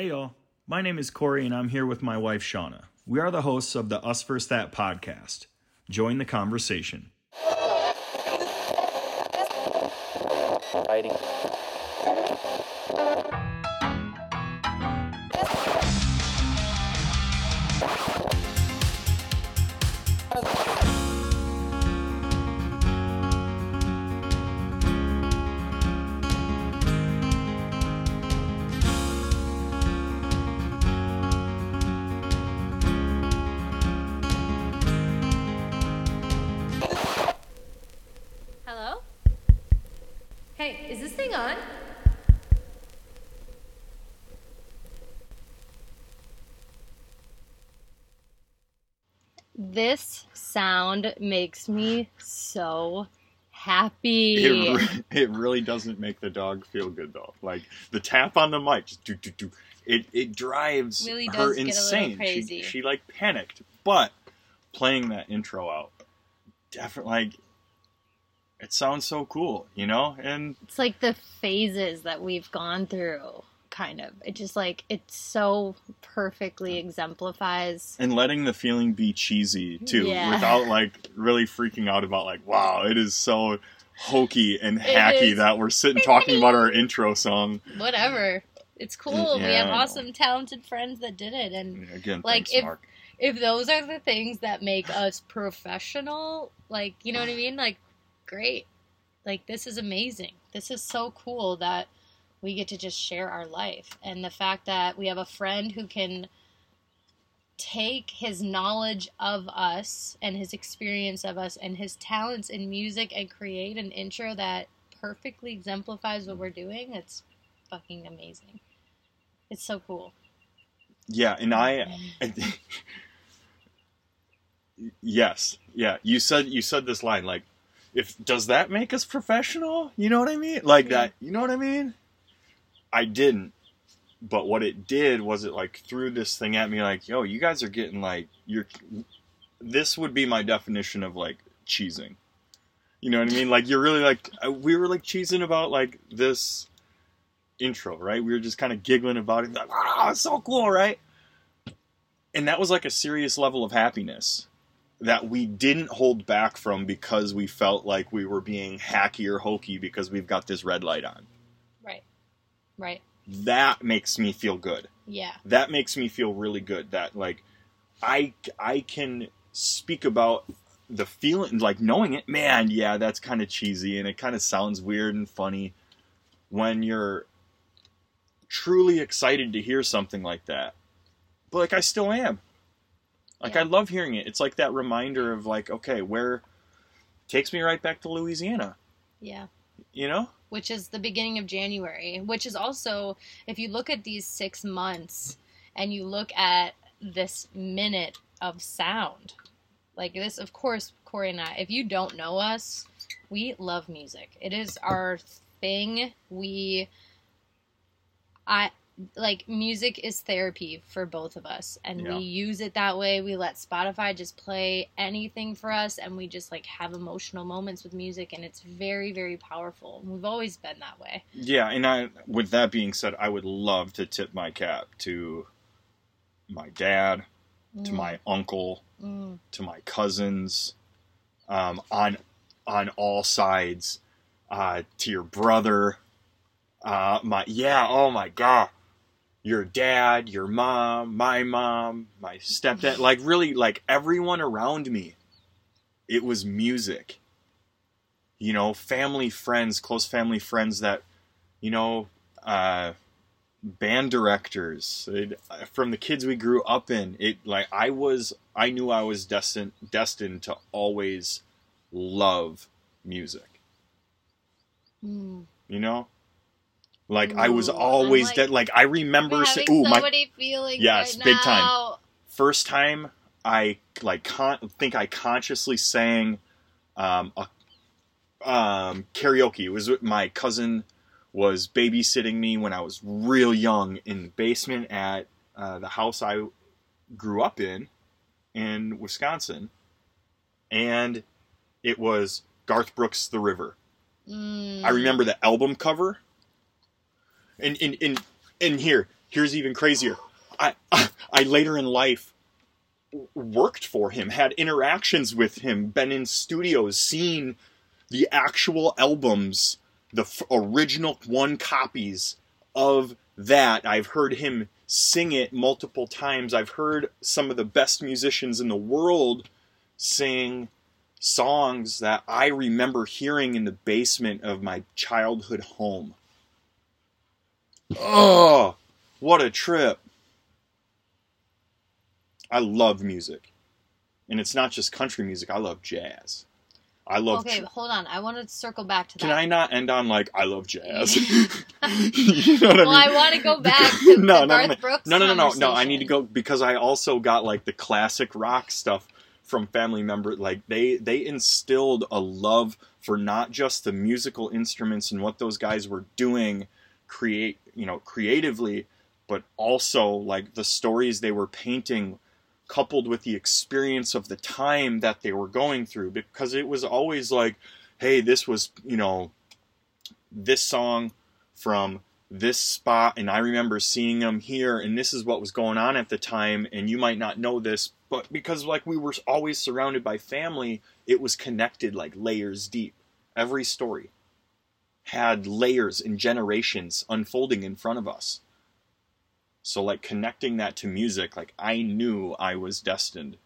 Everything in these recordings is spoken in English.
Hey, y'all. My name is Corey, and I'm here with my wife, Shauna. We are the hosts of the Us First That podcast. Join the conversation. Fighting. This sound makes me so happy. It, re- it really doesn't make the dog feel good though. Like the tap on the mic, just do do do. It it drives Really her does get a insane. She she like panicked, but playing that intro out, definitely like it sounds so cool, you know. And It's like the phases that we've gone through, kind of. It just like, it so perfectly exemplifies. and letting the feeling be cheesy too, Yeah. without like really freaking out about like, wow, it is so hokey and hacky that we're sitting talking about our intro song. Whatever. It's cool. Mm, we have awesome, talented friends that did it. And Again, Like, thanks, if- Mark. if those are the things that make us professional, like, you know what I mean? Like, great. Like, this is amazing. This is so cool that we get to just share our life. And the fact that we have a friend who can take his knowledge of us and his experience of us and his talents in music and create an intro that perfectly exemplifies what we're doing, it's fucking amazing. It's so cool. Yeah, and I, I yes, yeah. You said you said this line like, if does that make us professional? You know what I mean? Like Yeah. that. You know what I mean? I didn't, but what it did was it like threw this thing at me like, yo, you guys are getting like you're. This would be my definition of like cheesing. You know what I mean? Like you're really like uh, we were like cheesing about like this intro, right? We were just kind of giggling about it, like, wow, it's so cool, right? And that was like a serious level of happiness that we didn't hold back from because we felt like we were being hacky or hokey because we've got this red light on. Right. That makes me feel good. Yeah. That makes me feel really good that like I I can speak about the feeling like knowing it, man, yeah, that's kind of cheesy and it kind of sounds weird and funny when you're truly excited to hear something like that. But like I still am. Like Yeah. I love hearing it. It's like that reminder of like, okay, where takes me right back to Louisiana, Yeah. you know? Which is the beginning of January, which is also, if you look at these six months and you look at this minute of sound, like this, of course, Corey and I, if you don't know us, we love music. It is our thing. We, I, like music is therapy for both of us and Yeah. we use it that way. We let spotify just play anything for us and we just like have emotional moments with music and it's very very powerful. We've always been that way. Yeah, and I with that being said, I would love to tip my cap to my dad, to Mm, my uncle, mm. to my cousins, um, on on all sides, uh, to your brother, uh, my yeah, oh my god, your dad, your mom, my mom, my stepdad, like really, like everyone around me. It was music. You know, family, friends, close family friends that, you know, uh, band directors it, from the kids we grew up in it like i was i knew i was destined destined to always love music Mm. you know like i was Ooh, always like- that like i remember sa- ooh my feelings Yes, right big time. first time i like con- think i consciously sang um a um karaoke it was my cousin was babysitting me when I was real young in the basement at uh, the house I grew up in in Wisconsin, and it was Garth Brooks' "The River." Mm. I remember the album cover, and and and and here here's even crazier. I, I later in life worked for him, had interactions with him, been in studios, seen the actual albums, the f- original one copies of that. I've heard him sing it multiple times. I've heard some of the best musicians in the world sing songs that I remember hearing in the basement of my childhood home. Oh, what a trip. I love music. And it's not just country music, I love jazz. I love okay, tr- hold on. I want to circle back to Can. I not end on like I love jazz? you know what well, I I want to go back to No, the no, Garth no, Brooks. No, no, no, no, no. I need to go because I also got like the classic rock stuff from family members. Like they they instilled a love for not just the musical instruments and what those guys were doing, create you know creatively, but also like the stories they were painting, coupled with the experience of the time that they were going through. Because it was always like, hey, this was you know, this song from this spot and I remember seeing them here and this is what was going on at the time and you might not know this but because like we were always surrounded by family it was connected like layers deep every story had layers and generations unfolding in front of us. So like connecting that to music like I knew I was destined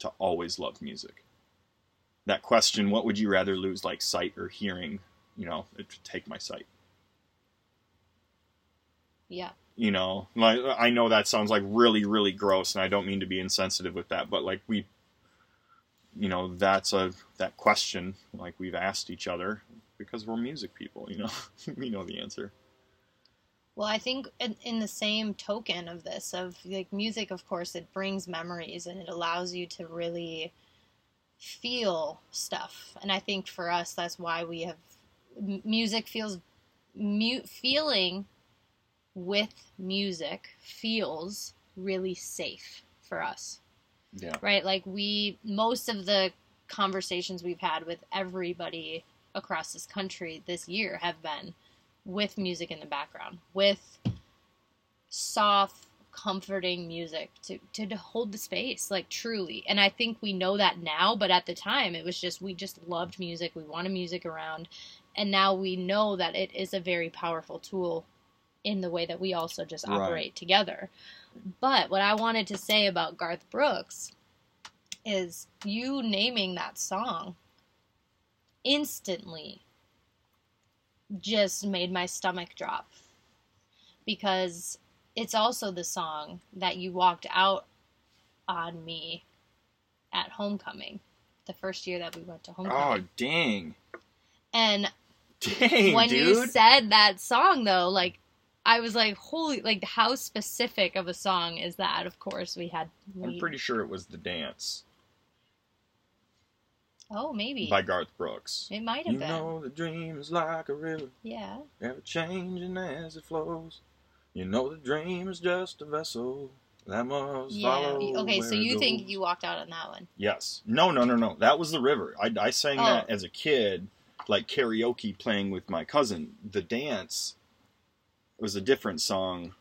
to always love music. That question what would you rather lose like sight or hearing? You know it would take my sight. Yeah. you know like i know that sounds like really really gross and i don't mean to be insensitive with that but like we you know that's a that question like we've asked each other because we're music people you know we know the answer Well, I think in, in the same token of this, of like music, of course, it brings memories and it allows you to really feel stuff. And I think for us, that's why we have music feels mute feeling with music feels really safe for us yeah right? Like we, most of the conversations we've had with everybody across this country this year have been with music in the background, with soft, comforting music to, to hold the space, like truly. And I think we know that now, but at the time it was just, we just loved music. We wanted music around. And now we know that it is a very powerful tool in the way that we also just Right. operate together. But what I wanted to say about Garth Brooks is you naming that song instantly just made my stomach drop. Because it's also the song that you walked out on me at homecoming the first year that we went to homecoming. oh dang. And dang when you said that song though like i was like holy like how specific of a song is that? Of course we had i'm pretty sure it was the dance oh maybe by garth brooks it might have you been know the dream is like a river yeah ever changing as it flows. You know the dream is just a vessel that must yeah follow. okay where so it you think goes. you walked out on that one Yes. No, no, no, no. That was the river. I, I sang Oh. that as a kid, like karaoke playing with my cousin. The dance was a different song,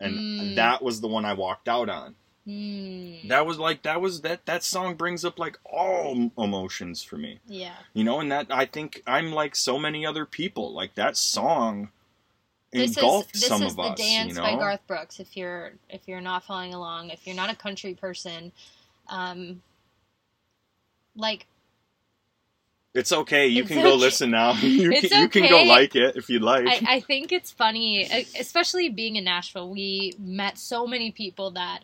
and Mm. that was the one I walked out on. Hmm That was like that was that that song brings up like all emotions for me. yeah You know, and that I think I'm like so many other people. Like that song this is engulfed this some is of the us. dance you know? by garth brooks if you're if you're not following along if you're not a country person um like It's okay. You It's can go listen now. You can, you can go like it if you'd like. I, I think it's funny, especially being in Nashville. We met so many people that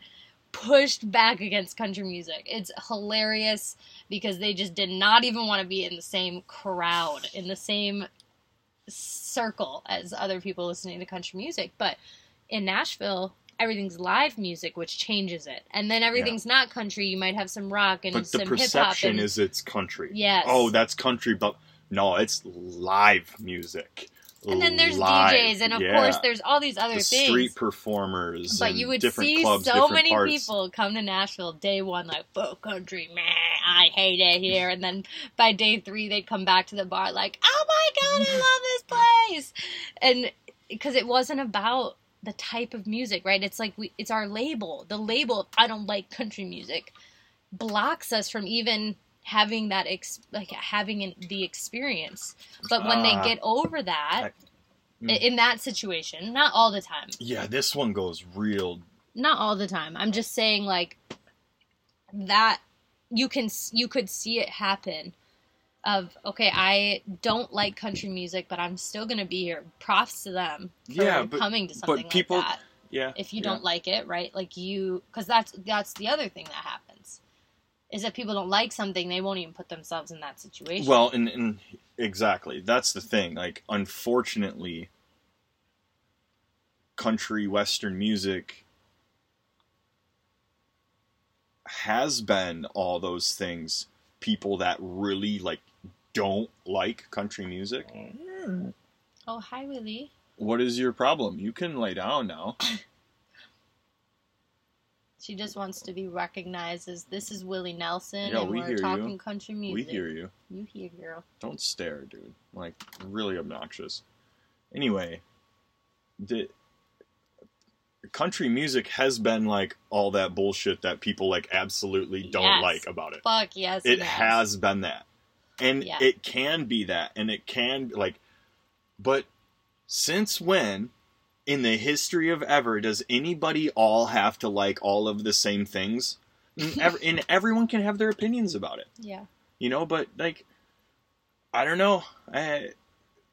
pushed back against country music. It's hilarious because they just did not even want to be in the same crowd, in the same circle as other people listening to country music. But in Nashville, everything's live music, which changes it. And then everything's not country. You might have some rock and but some hip hop. the perception And, is it's country. yes. Oh, that's country, but no, it's live music. And then there's Live. DJs, and of Yeah. course there's all these other the things. street performers. But you would see clubs, so many parts. people come to Nashville day one, like, fuck country, man, I hate it here. And then by day three, they'd come back to the bar, like, oh my god, I love this place. And because it wasn't about the type of music, right? It's like we it's our label. The label I don't like country music blocks us from even having that ex- like having an, the experience. But when Ah. they get over that Mm. in that situation, not all the time. Yeah, this one goes real. Not all the time. I'm just saying like that you can you could see it happen of okay I don't like country music but I'm still gonna be here props to them for Yeah, but- coming to but something people- like that Yeah. if you yeah. don't like it, right? Like you, because that's that's the other thing that happens, is that people don't like something, they won't even put themselves in that situation. Well, and, and exactly, that's the thing. Like, unfortunately, country western music has been all those things. People that really like don't like country music. oh hi Willie, What is your problem? You can lay down now. she just wants to be recognized as this is Willie Nelson, and we we're hear you. talking country music. We hear you. You hear, girl. Don't stare, dude. Like really obnoxious. Anyway, the country music has been like all that bullshit that people like absolutely don't Yes. like about it. Fuck yes, It has been that. And Yeah. it can be that and it can like but since when in the history of ever does anybody all have to like all of the same things? And, ev- and everyone can have their opinions about it. Yeah, you know but like i don't know. I,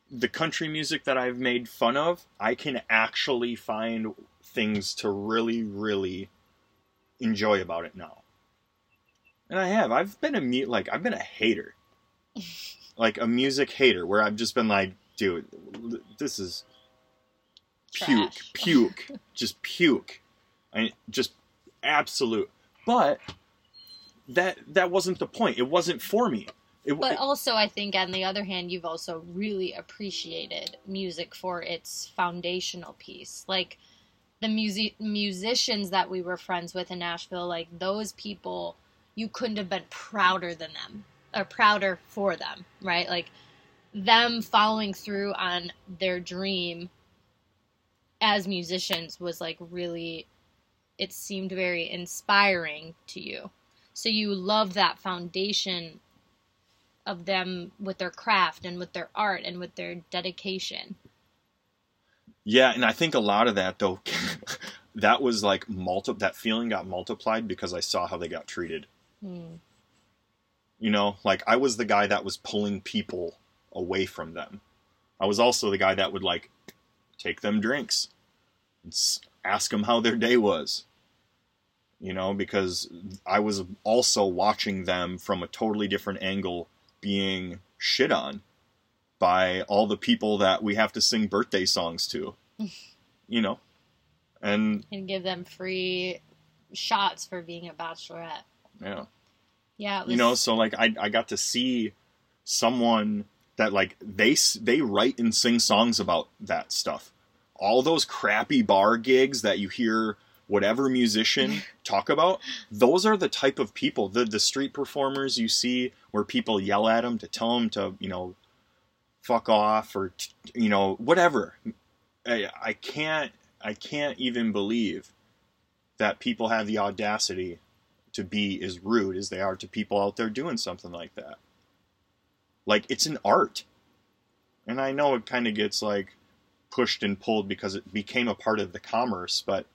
the country music that i've made fun of i can actually find things to really really enjoy about it now. And i have. I've been a mu- like i've been a hater. Like a music hater where i've just been like dude this is puke Trash. puke just puke I just absolute but that that wasn't the point it wasn't for me it, but it- also I think on the other hand, you've also really appreciated music for its foundational piece, like the music musicians that we were friends with in Nashville. Like those people, you couldn't have been prouder than them or prouder for them, right? Like them following through on their dream as musicians was like really it seemed very inspiring to you. So you love that foundation of them with their craft and with their art and with their dedication. Yeah and i think a lot of that though that was like multi that feeling got multiplied because i saw how they got treated. Hmm. you know like i was the guy that was pulling people away from them. I was also the guy that would like take them drinks. And ask them how their day was. You know because i was also watching them from a totally different angle being shit on by all the people that we have to sing birthday songs to. You know? And and give them free shots for being a bachelorette. Yeah. Yeah was, you know so like I, I got to see someone that like they they write and sing songs about that stuff all those crappy bar gigs that you hear whatever musician talk about those are the type of people the the street performers you see where people yell at them to tell them to you know fuck off or t- you know whatever I, I can't i can't even believe that people have the audacity to be as rude as they are to people out there doing something like that. Like it's an art. And I know it kind of gets like pushed and pulled because it became a part of the commerce, but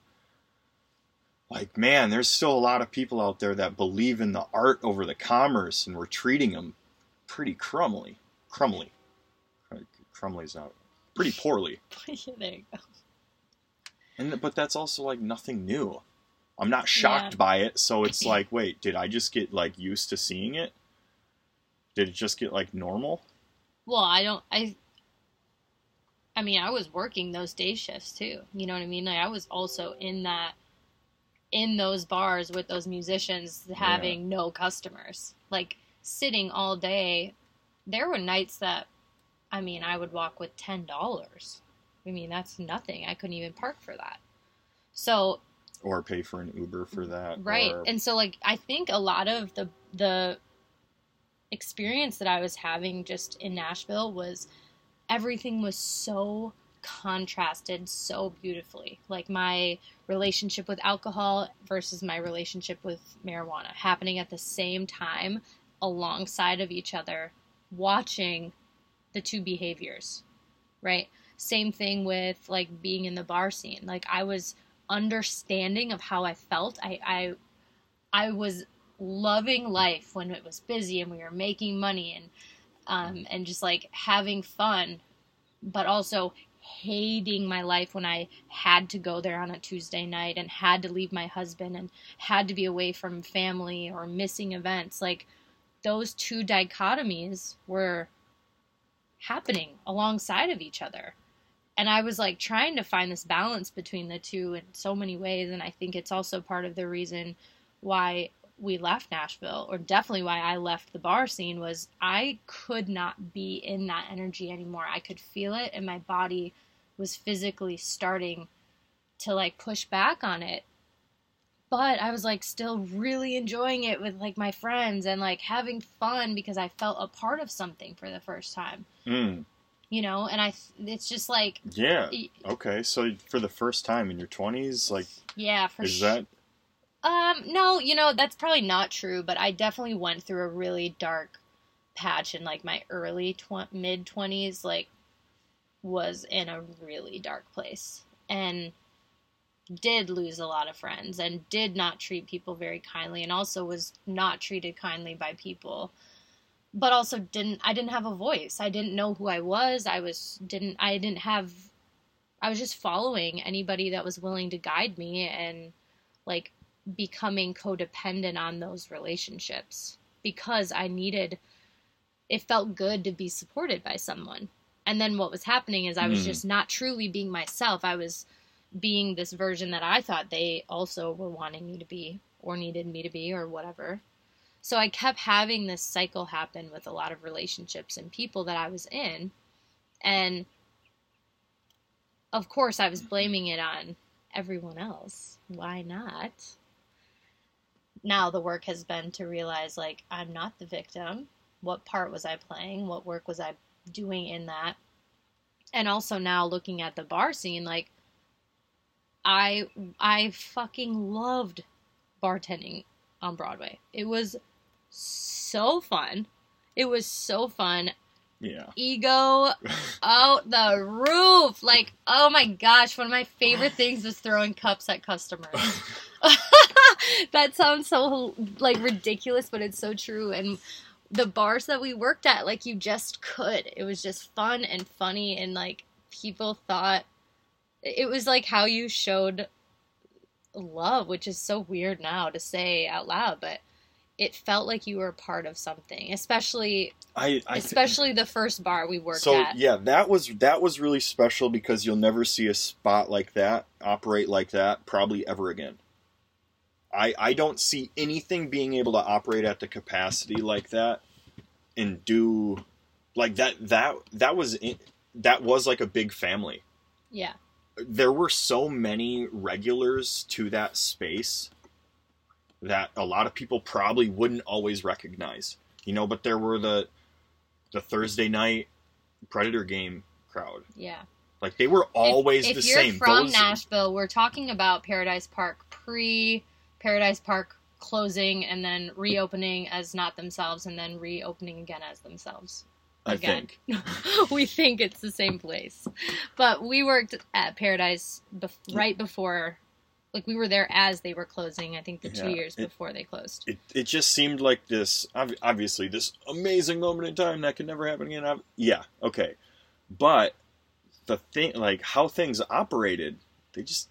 like man, there's still a lot of people out there that believe in the art over the commerce and we're treating them pretty crumbly. Crumbly. Crumbly's not pretty poorly. there you go And but that's also like nothing new. I'm not shocked Yeah. by it, so it's like, wait, did I just get like used to seeing it? Did it just get like normal? well i don't i i mean i was working those day shifts too you know what i mean? Like i was also in that in those bars with those musicians having no customers. Like sitting all day there were nights that i mean i would walk with ten dollars. I mean that's nothing. I couldn't even park for that. So Or pay for an Uber for that? right. or- and so like i think a lot of the the experience that i was having just in nashville was everything was so contrasted so beautifully. Like my relationship with alcohol versus my relationship with marijuana happening at the same time alongside of each other, watching the two behaviors, right? Same thing with like being in the bar scene. Like I was understanding of how I felt. I I I was loving life when it was busy and we were making money and um, and just like having fun, but also hating my life when I had to go there on a Tuesday night and had to leave my husband and had to be away from family or missing events. Like those two dichotomies were happening alongside of each other. And I was like trying to find this balance between the two in so many ways. And I think it's also part of the reason why we left Nashville, or definitely why I left the bar scene, was I could not be in that energy anymore. I could feel it, and my body was physically starting to like push back on it. But I was like still really enjoying it with like my friends and like having fun because I felt a part of something for the first time. Mm, You know, and I it's just like yeah. Okay. So for the first time in your twenties, like, yeah, for is sure. that Um, no, you know, that's probably not true, but I definitely went through a really dark patch in like my early tw- mid 20s like was in a really dark place and did lose a lot of friends and did not treat people very kindly and also was not treated kindly by people but also didn't I didn't have a voice. I didn't know who I was. I was didn't I didn't have I was just following anybody that was willing to guide me and like becoming codependent on those relationships because I needed it felt good to be supported by someone. And then what was happening is I was Hmm. just not truly being myself. I was being this version that I thought they also were wanting me to be or needed me to be or whatever. So I kept having this cycle happen with a lot of relationships and people that I was in. And of course, I was blaming it on everyone else. Why not? Now the work has been to realize like I'm not the victim. What part was I playing? What work was I doing in that? And also now looking at the bar scene like I I fucking loved bartending on Broadway. It was so fun. It was so fun. yeah? Ego out the roof. Like, oh my gosh, one of my favorite things was throwing cups at customers. that sounds so like ridiculous, but it's so true. And the bars that we worked at, like you just could. It was just fun and funny and like people thought it was like how you showed love, which is so weird now to say out loud, but it felt like you were a part of something, especially I, I especially the first bar we worked so at. yeah, that was that was really special because you'll never see a spot like that operate like that probably ever again. I I don't see anything being able to operate at the capacity like that and do like that that that was in, that was like a big family. Yeah. There were so many regulars to that space that a lot of people probably wouldn't always recognize. You know, but there were the the Thursday night Predator game crowd. Yeah. Like they were always if, the if you're same. from Those- Nashville, we're talking about Paradise Park pre Paradise Park closing and then reopening as not themselves and then reopening again as themselves. I think. we think it's the same place. But we worked at Paradise bef- right before like we were there as they were closing, I think the 2 years it- before they closed. It, it just seemed like this obviously this amazing moment in time that can never happen again. Yeah, okay. But the thing like how things operated, they just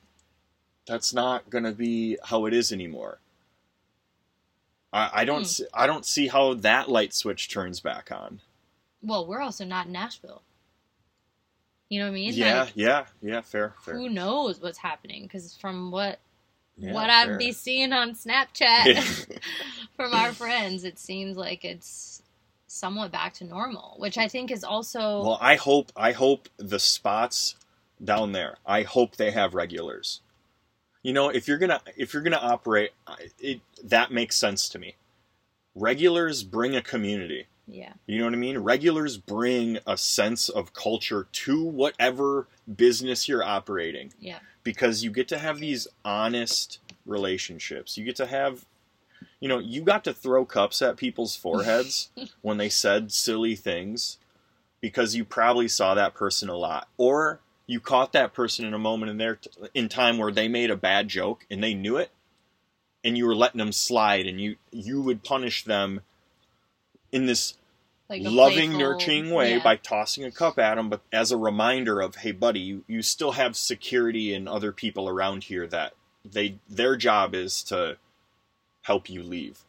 that's not going to be how it is anymore. I, I don't Hmm. see, I don't see how that light switch turns back on. Well, we're also not in Nashville. You know what I mean? Yeah, Like, yeah, yeah, fair, fair. who knows what's happening because from what Yeah, what fair. I've be seeing on Snapchat from our friends, it seems like it's somewhat back to normal, which I think is also Well, I hope I hope the spots down there. I hope they have regulars. You know, if you're gonna if you're gonna operate, it that makes sense to me. Regulars bring a community. Yeah. You know what I mean? Regulars bring a sense of culture to whatever business you're operating Yeah. because you get to have these honest relationships. You get to have, you know, you got to throw cups at people's foreheads when they said silly things because you probably saw that person a lot. Or you caught that person in a moment in their in time where they made a bad joke and they knew it and you were letting them slide and you you would punish them in this Like loving, playful- nurturing way yeah. by tossing a cup at them, but as a reminder of, hey, buddy, you, you still have security and other people around here that they their job is to help you leave.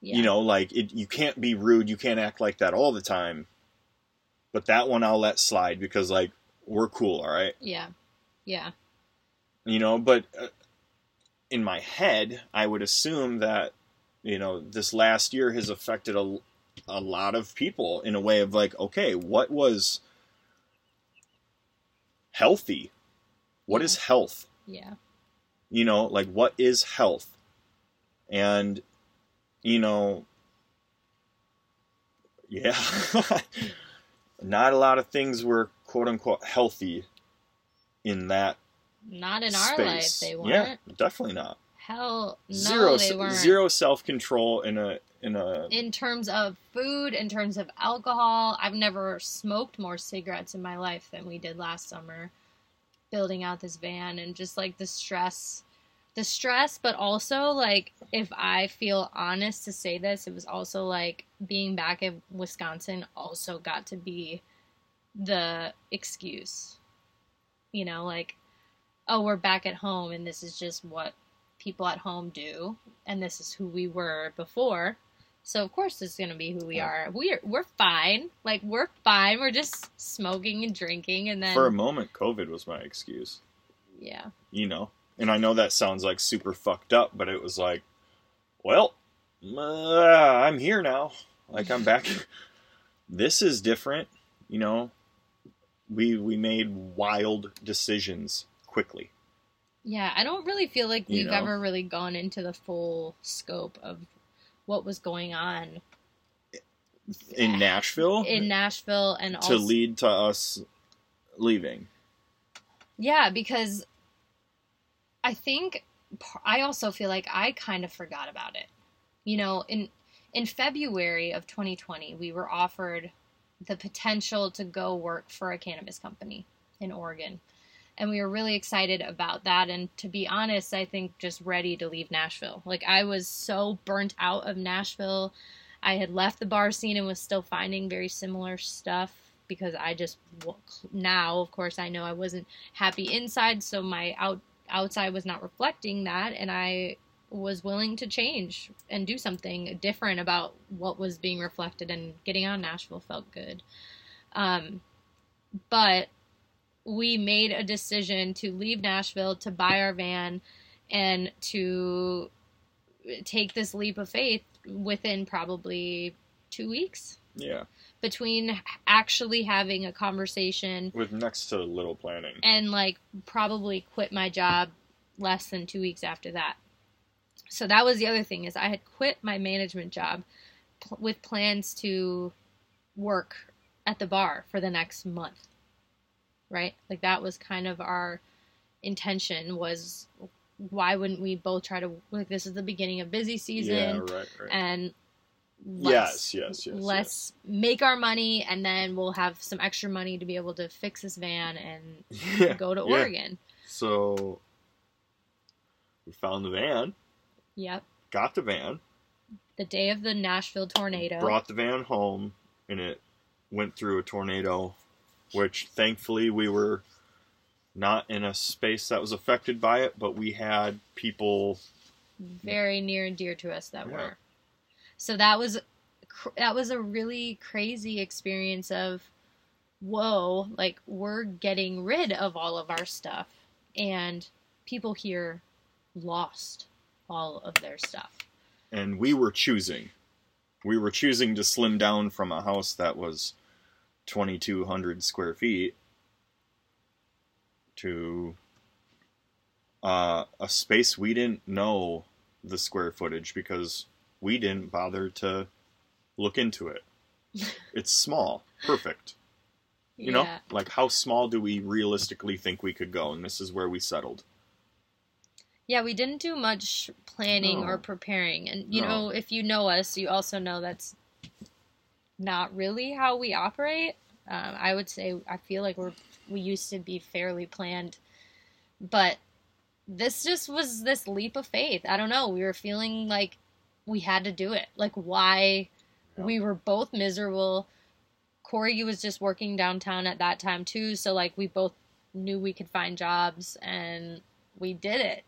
Yeah. You know, like it, you can't be rude, you can't act like that all the time. But that one I'll let slide because like we're cool, all right. Yeah. Yeah. You know, but uh, in my head, I would assume that you know this last year has affected a a lot of people in a way of like, okay, what was healthy? What is health? Yeah. You know, like what is health? And you know, yeah, not a lot of things were quote unquote healthy in that Not in our life, space. they weren't. Yeah, definitely not. Hell, no, zero they weren't. zero self control in a in a In terms of food, in terms of alcohol, I've never smoked more cigarettes in my life than we did last summer, building out this van and just like the stress, the stress, but also like if I feel honest to say this, it was also like being back in Wisconsin also got to be the excuse. You know, like, oh, we're back at home and this is just what people at home do and this is who we were before. So of course this is gonna be who we are. We're we're fine. Like we're fine. We're just smoking and drinking and then for a moment COVID was my excuse. yeah. You know, and I know that sounds like super fucked up, but it was like, well, uh, I'm here now. Like I'm back. this is different. You know, we we made wild decisions quickly. Yeah, I don't really feel like we've know? ever really gone into the full scope of what was going on in Nashville in Nashville and to also lead to us leaving. Yeah, because I think I also feel like I kind of forgot about it. You know, in in February of 2020, we were offered the potential to go work for a cannabis company in Oregon. And we were really excited about that and to be honest, I think just ready to leave Nashville. Like I was so burnt out of Nashville. I had left the bar scene and was still finding very similar stuff because I just now, of course, I know I wasn't happy inside, so my out outside was not reflecting that, and I was willing to change and do something different about what was being reflected. And getting out of Nashville felt good, um, but we made a decision to leave Nashville to buy our van and to take this leap of faith within probably two weeks Yeah, between actually having a conversation with next to little planning. and like probably quit my job less than two weeks after that. So that was the other thing is I had quit my management job pl- with plans to work at the bar for the next month. Right? Like that was kind of our intention was why wouldn't we both try to like this is the beginning of busy Yeah, season right, right. and yes, let's yes, yes. let's make our money and then we'll have some extra money to be able to fix this van and. Yeah, go to yeah. Oregon. So we found the van, Yep. got the van, The day of the Nashville tornado. brought the van home, and it went through a tornado, which thankfully we were not in a space that was affected by it, but we had people. very near and dear to us that Yeah. were. So that was that was a really crazy experience of whoa, like we're getting rid of all of our stuff and people here lost all of their stuff. and we were choosing. We were choosing to slim down from a house that was 2,200 square feet to uh, a space we didn't know the square footage because we didn't bother to look into it. It's small, perfect. You know, like how small do we realistically think we could go? And this is where we settled. Yeah, we didn't do much planning No. or preparing. And, you No. know, if you know us, you also know that's not really how we operate. Um, I would say I feel like we're we used to be fairly planned, but this just was this leap of faith. I don't know. We were feeling like we had to do it. Like why Yeah. we were both miserable. Corey was just working downtown at that time too, so like we both knew we could find jobs and we did it.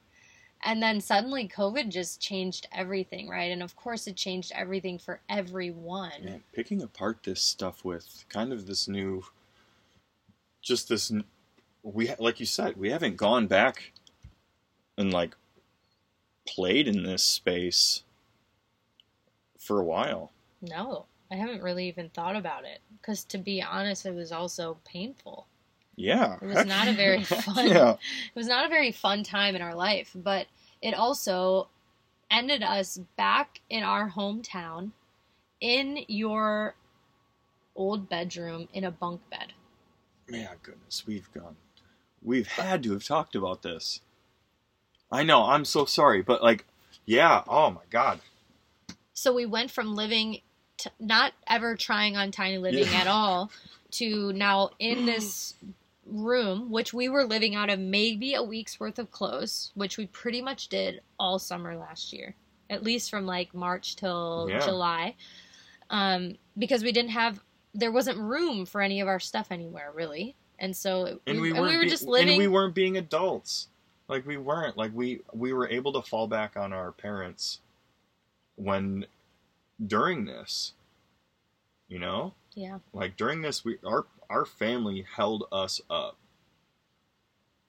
And then suddenly COVID just changed everything, right? And of course it changed everything for everyone. Man, picking apart this stuff with kind of this new, just this, we like you said, we haven't gone back and like played in this space for a while. No, I haven't really even thought about it because to be honest, it was also painful. Yeah, It was not a very fun- yeah, It was not a very fun time in our life, but it also ended us back in our hometown in your old bedroom in a bunk bed. man, goodness, we've gone, we've had to have talked about this. I know, I'm so sorry, but like, yeah, oh my god, So we went from living not ever trying on tiny living Yeah. at all to now in this room, which we were living out of maybe a week's worth of clothes, which we pretty much did all summer last year, at least from like March till Yeah. July, um, because we didn't have there wasn't room for any of our stuff anywhere really, and so and we and weren't we were be- just living. and we weren't being adults. Like we weren't. Like we we were able to fall back on our parents when during this you know? Yeah, like during this we our our family held us up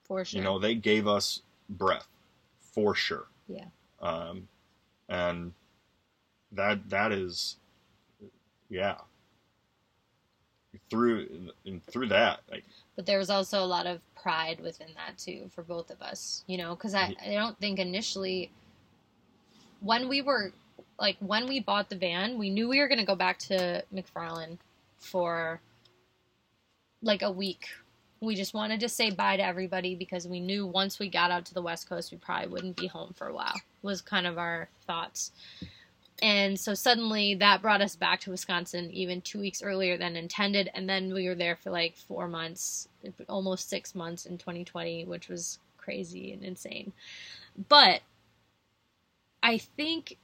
for sure. you know they gave us breath for sure Yeah. um and that that is yeah through and through that like but there was also a lot of pride within that too for both of us you know because I, I don't think initially when we were like when we bought the van we knew we were going to go back to mcfarland for like a week we just wanted to say bye to everybody because we knew once we got out to the west coast we probably wouldn't be home for a while was kind of our thoughts and so suddenly that brought us back to Wisconsin even two weeks earlier than intended. And then we were there for like four months, almost six months in 2020, which was crazy and insane. But I think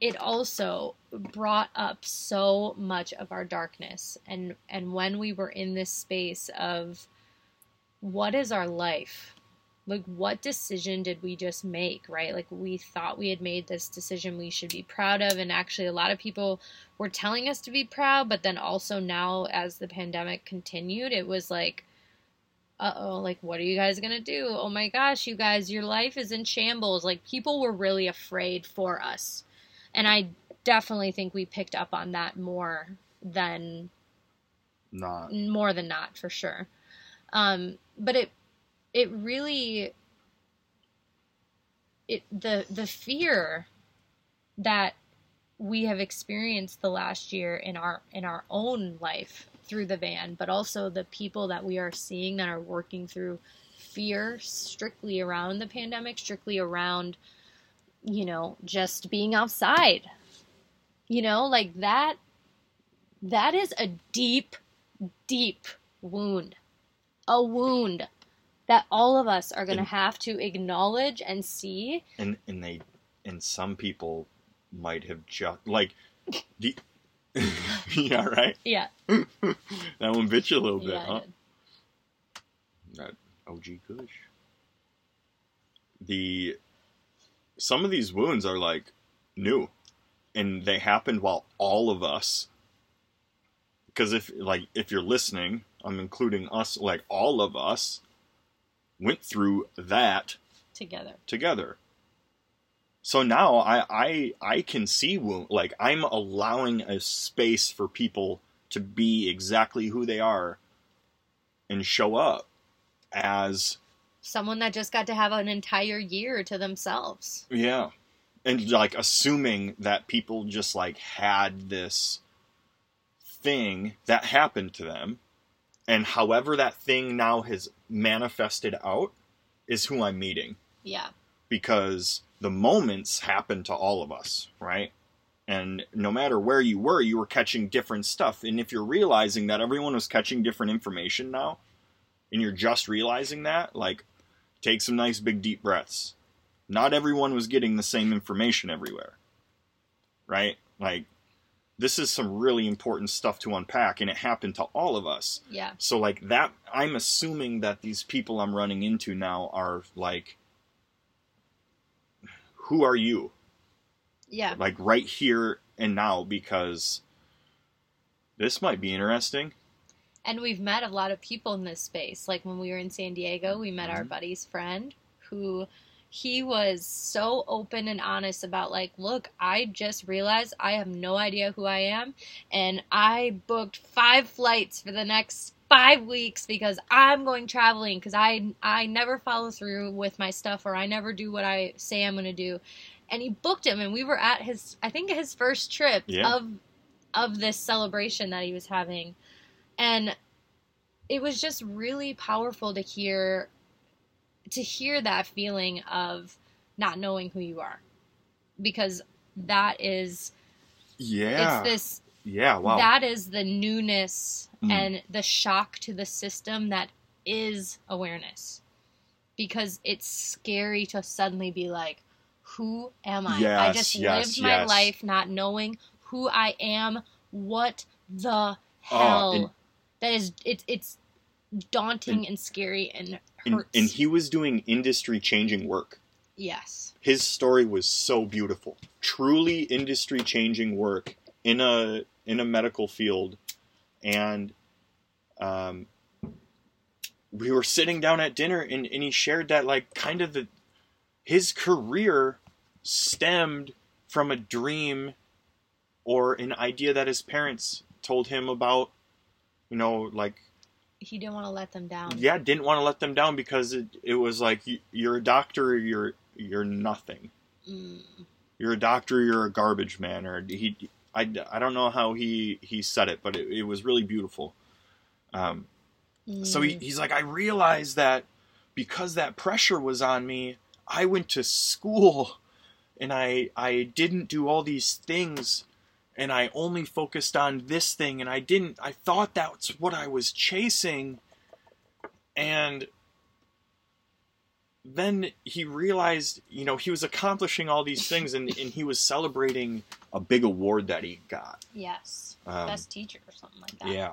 it also brought up so much of our darkness. And, and when we were in this space of what is our life? like what decision did we just make right like we thought we had made this decision we should be proud of and actually a lot of people were telling us to be proud but then also now as the pandemic continued it was like uh-oh like what are you guys gonna do oh my gosh you guys your life is in shambles like people were really afraid for us and i definitely think we picked up on that more than not. more than not for sure. Um but it it really it the the fear that we have experienced the last year in our in our own life through the van but also the people that we are seeing that are working through fear strictly around the pandemic strictly around you know just being outside. You know like that that is a deep deep wound a wound that all of us are going to have to acknowledge and see. And and they and some people might have just like the yeah right? Yeah. That one bit you a little bit yeah huh? that og kush. The some of these wounds are like new and they happened while all of us because if like if you're listening i'm including us like all of us went through that together together. So now I I I can see wound like I'm allowing a space for people to be exactly who they are and show up as someone that just got to have an entire year to themselves yeah. and like assuming that people just like had this thing that happened to them and however that thing now has manifested out is who I'm meeting Yeah. because the moments happen to all of us, right? And no matter where you were, you were catching different stuff. And if you're realizing that everyone was catching different information now, and you're just realizing that, like, take some nice big deep breaths. Not everyone was getting the same information everywhere, right? Like, this is some really important stuff to unpack, and it happened to all of us. Yeah. So like that, I'm assuming that these people I'm running into now are like, who are you? Yeah. Like right here and now because this might be interesting. And we've met a lot of people in this space. Like when we were in San Diego, we met our Mhm. buddy's friend who he was so open and honest about like, look, I just realized I have no idea who I am and I booked five flights for the next 5 weeks because I'm going traveling because I I never follow through with my stuff or I never do what I say I'm going to do. And he booked him and we were at his I think his first trip Yeah. of of this celebration that he was having and it was just really powerful to hear to hear that feeling of not knowing who you are because that is Yeah. it's this yeah. Wow. that is the newness Mm. and the shock to the system that is awareness because it's scary to suddenly be like who am i i just yes, lived my yes. life not knowing who i am what the Oh, hell and- that is it's it's daunting and, scary and and, hurts and he was doing industry changing work. yes His story was so beautiful. Truly industry changing work in a in a medical field. And um we were sitting down at dinner and, and he shared that like kind of the his career stemmed from a dream or an idea that his parents told him about you know like he didn't want to let them down. Yeah didn't want to let them down because it, it was like you, you're a doctor you're you're nothing. Mm, you're a doctor you're a garbage man or he i, I don't know how he he said it but it, it was really beautiful. Um, so he, mm, he's like i realized that because that pressure was on me i went to school and i i didn't do all these things and i only focused on this thing and i didn't i thought that's what i was chasing and then he realized you know he was accomplishing all these things and, and he was celebrating a big award that he got. Yes. Um, best teacher or something like that. Yeah.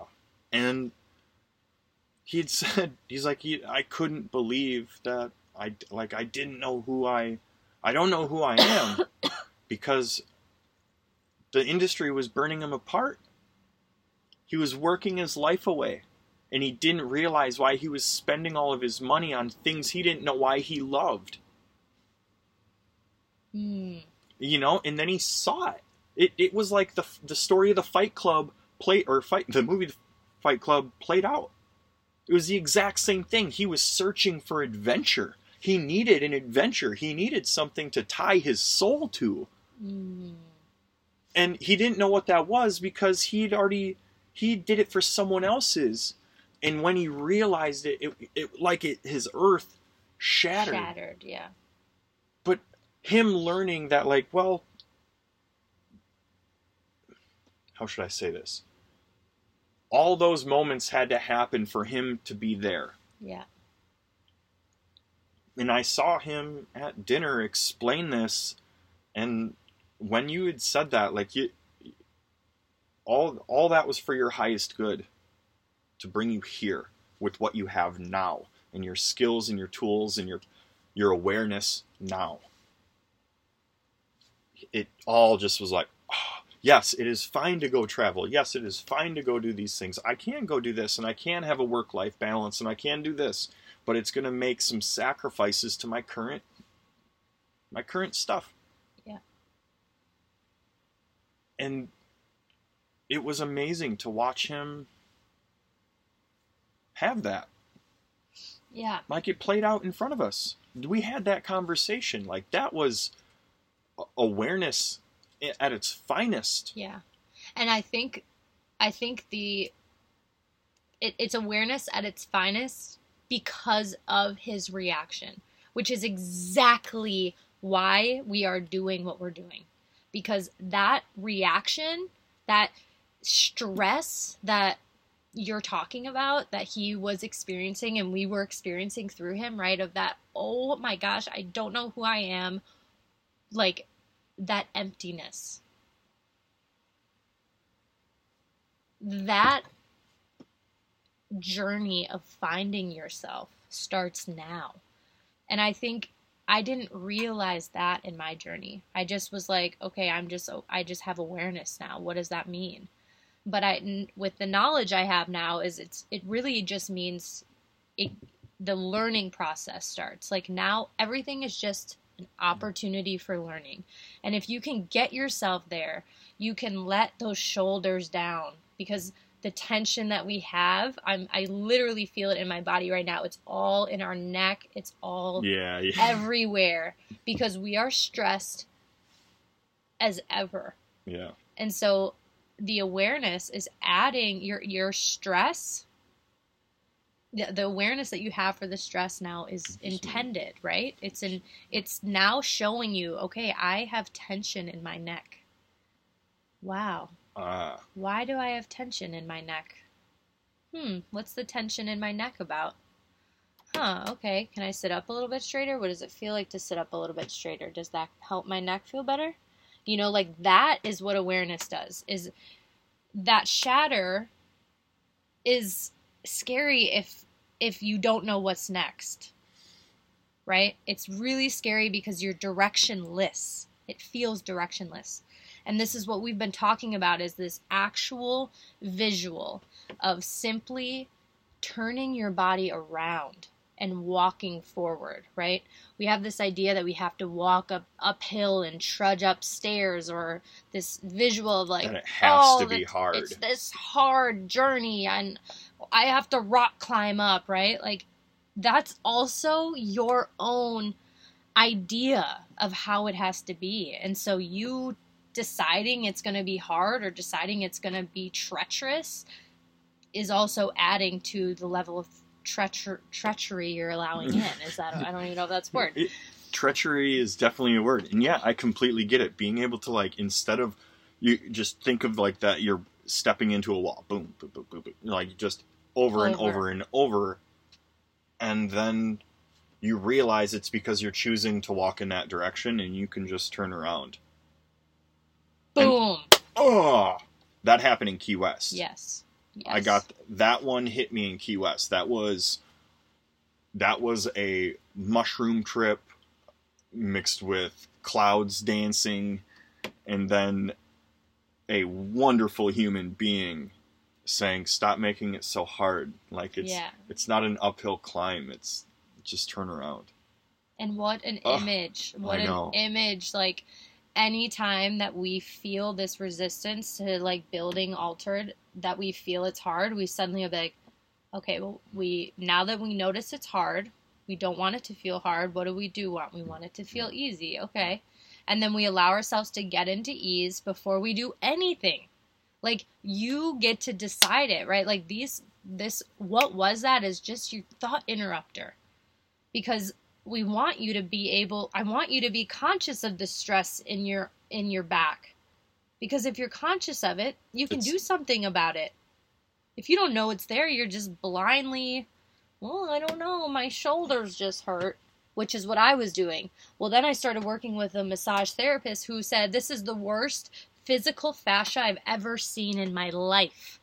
And he had said, he's like, he, I couldn't believe that I, like, I didn't know who I, I don't know who I am because the industry was burning him apart. He was working his life away and he didn't realize why he was spending all of his money on things he didn't know why he loved. Mm, you know and then he saw it. It, it was like the the story of the fight club play or fight the movie fight club played out. It was the exact same thing. He was searching for adventure. He needed an adventure. He needed something to tie his soul to. Mm, and he didn't know what that was because he'd already he did it for someone else's. And when he realized it it, it like it his earth shattered. Shattered yeah. But him learning that like well how should i say this? All those moments had to happen for him to be there. Yeah. And i saw him at dinner explain this and when you had said that like you all all that was for your highest good to bring you here with what you have now and your skills and your tools and your your awareness now. It all just was like "Ah, yes it is fine to go travel. Yes it is fine to go do these things. I can go do this and i can have a work life balance and i can do this but it's going to make some sacrifices to my current my current stuff Yeah. And it was amazing to watch him have that yeah like it played out in front of us we had that conversation like that was awareness at its finest. Yeah. And I think I think the it, it's awareness at its finest because of his reaction, which is exactly why we are doing what we're doing. Because that reaction, that stress that you're talking about that he was experiencing and we were experiencing through him, right? Of that, oh my gosh, I don't know who I am. Like that emptiness. That journey of finding yourself starts now. And I think I didn't realize that in my journey. I just was like, okay, I'm just oh, I just have awareness now. What does that mean? But I with the knowledge I have now is it's it really just means it the learning process starts. Like now everything is just an opportunity for learning. And if you can get yourself there, you can let those shoulders down because the tension that we have, I'm I literally feel it in my body right now. It's all in our neck. It's all Yeah, yeah. everywhere because we are stressed as ever. yeah. And so the awareness is adding your your stress the, the awareness that you have for the stress now is intended, right? It's in it's now showing you, okay, I have tension in my neck. Wow. Ah, Why do I have tension in my neck? Hmm, what's the tension in my neck about? Huh, okay. Can I sit up a little bit straighter? What does it feel like to sit up a little bit straighter? Does that help my neck feel better? You know, like that is what awareness does. Is that shatter is scary if if you don't know what's next. Right? It's really scary because you're directionless. It feels directionless. And this is what we've been talking about is this actual visual of simply turning your body around and walking forward, right? We have this idea that we have to walk up uphill and trudge upstairs or this visual of like and it has oh, to be it's- hard. It's this hard journey and I have to rock climb up, right? Like that's also your own idea of how it has to be. And so you deciding it's going to be hard or deciding it's going to be treacherous is also adding to the level of treacher- treachery you're allowing in. Is that I don't even know if that's a word. It- treachery is definitely a word, and yeah, I completely get it. Being able to like instead of you just think of like that you're stepping into a wall, boom, boom, boom, boom, boom like just over and Over. over and over, and then you realize it's because you're choosing to walk in that direction, and you can just turn around. And- Boom. Oh, that happened in Key West. Yes. yes. I got that one hit me in Key West. That was that was a mushroom trip mixed with clouds dancing and then a wonderful human being saying stop making it so hard like it's Yeah. it's not an uphill climb it's just turn around And what an Ugh, image. What an image. Like anytime that we feel this resistance to like building altered, that we feel it's hard, we suddenly are like, okay, well we now that we notice it's hard, we don't want it to feel hard. What do we do want? We want it to feel easy. Okay. And then we allow ourselves to get into ease before we do anything. Like you get to decide it, right? Like these this what was that is just your thought interrupter. Because we want you to be able I want you to be conscious of the stress in your in your back. Because if you're conscious of it, you can It's- do something about it. If you don't know it's there, you're just blindly, well, I don't know, my shoulders just hurt, which is what I was doing. Well, then I started working with a massage therapist who said this is the worst physical fascia I've ever seen in my life.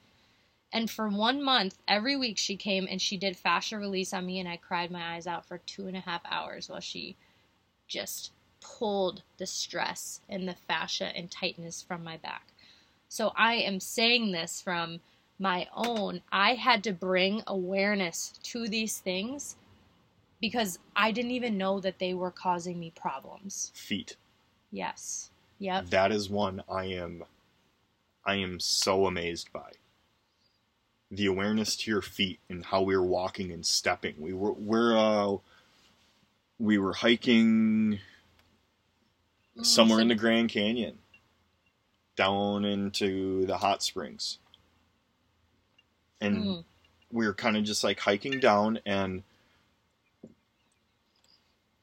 And for one month, every week she came and she did fascia release on me, and I cried my eyes out for two and a half hours while she just pulled the stress and the fascia and tightness from my back. So I am saying this from my own. I had to bring awareness to these things because I didn't even know that they were causing me problems. feet Yes. Yep. that is one i am i am so amazed by the awareness to your feet and how we were walking and stepping we were we're uh we were hiking Mm, somewhere in the Grand Canyon, down into the hot springs. And Mm, we were kind of just like hiking down, and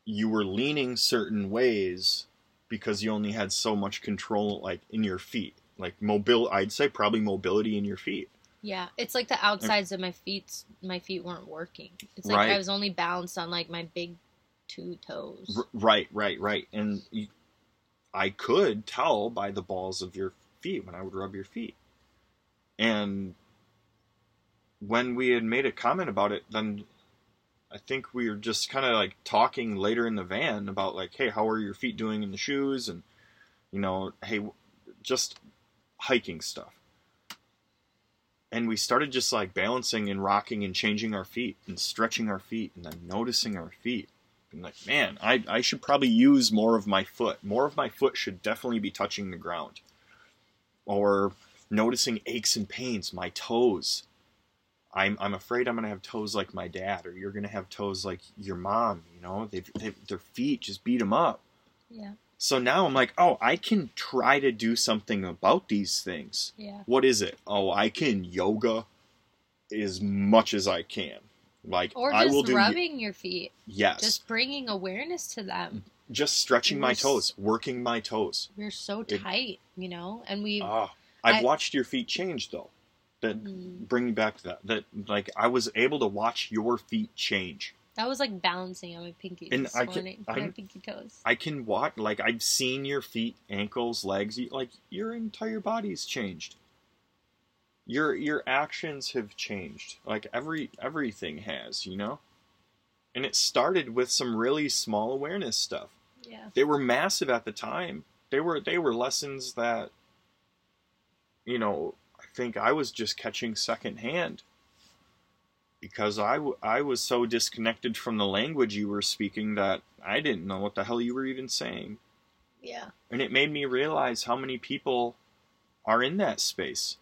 you were leaning certain ways because you only had so much control, like in your feet, like mobile. I'd say probably mobility in your feet. Yeah, it's like the outsides of my feet. My feet weren't working. It's like Right. I was only balanced on like my big two toes. R- right, right, right. And you, I could tell by the balls of your feet when I would rub your feet. And when we had made a comment about it, then I think we were just kind of like talking later in the van about like, hey, how are your feet doing in the shoes? And, you know, hey, just hiking stuff. And we started just like balancing and rocking and changing our feet and stretching our feet and then noticing our feet and like, man, I, I should probably use more of my foot. More of my foot should definitely be touching the ground. Or noticing aches and pains, my toes. I'm, I'm afraid I'm going to have toes like my dad, or you're going to have toes like your mom, you know? They've, they've, their feet just beat them up. Yeah, So now I'm like, oh, I can try to do something about these things. yeah, What is it? Oh, I can yoga as much as I can. Like, or I will just do. rubbing your feet, Yes. just bringing awareness to them. just stretching my We're s- toes, working my toes. We're so It- tight, you know, and we. Ah, I've I- watched your feet change though. That Mm. bring me back to that. That like I was able to watch your feet change. That was like balancing on my pinky And I can- morning. My pinky toes. I can watch like I've seen your feet, ankles, legs. you- Like your entire body's changed. Your your actions have changed. Like every everything has, you know. And it started with some really small awareness stuff. Yeah, they were massive at the time. They were they were lessons that you know, I think I was just catching secondhand because I, w- I was so disconnected from the language you were speaking that I didn't know what the hell you were even saying. yeah, And it made me realize how many people are in that space.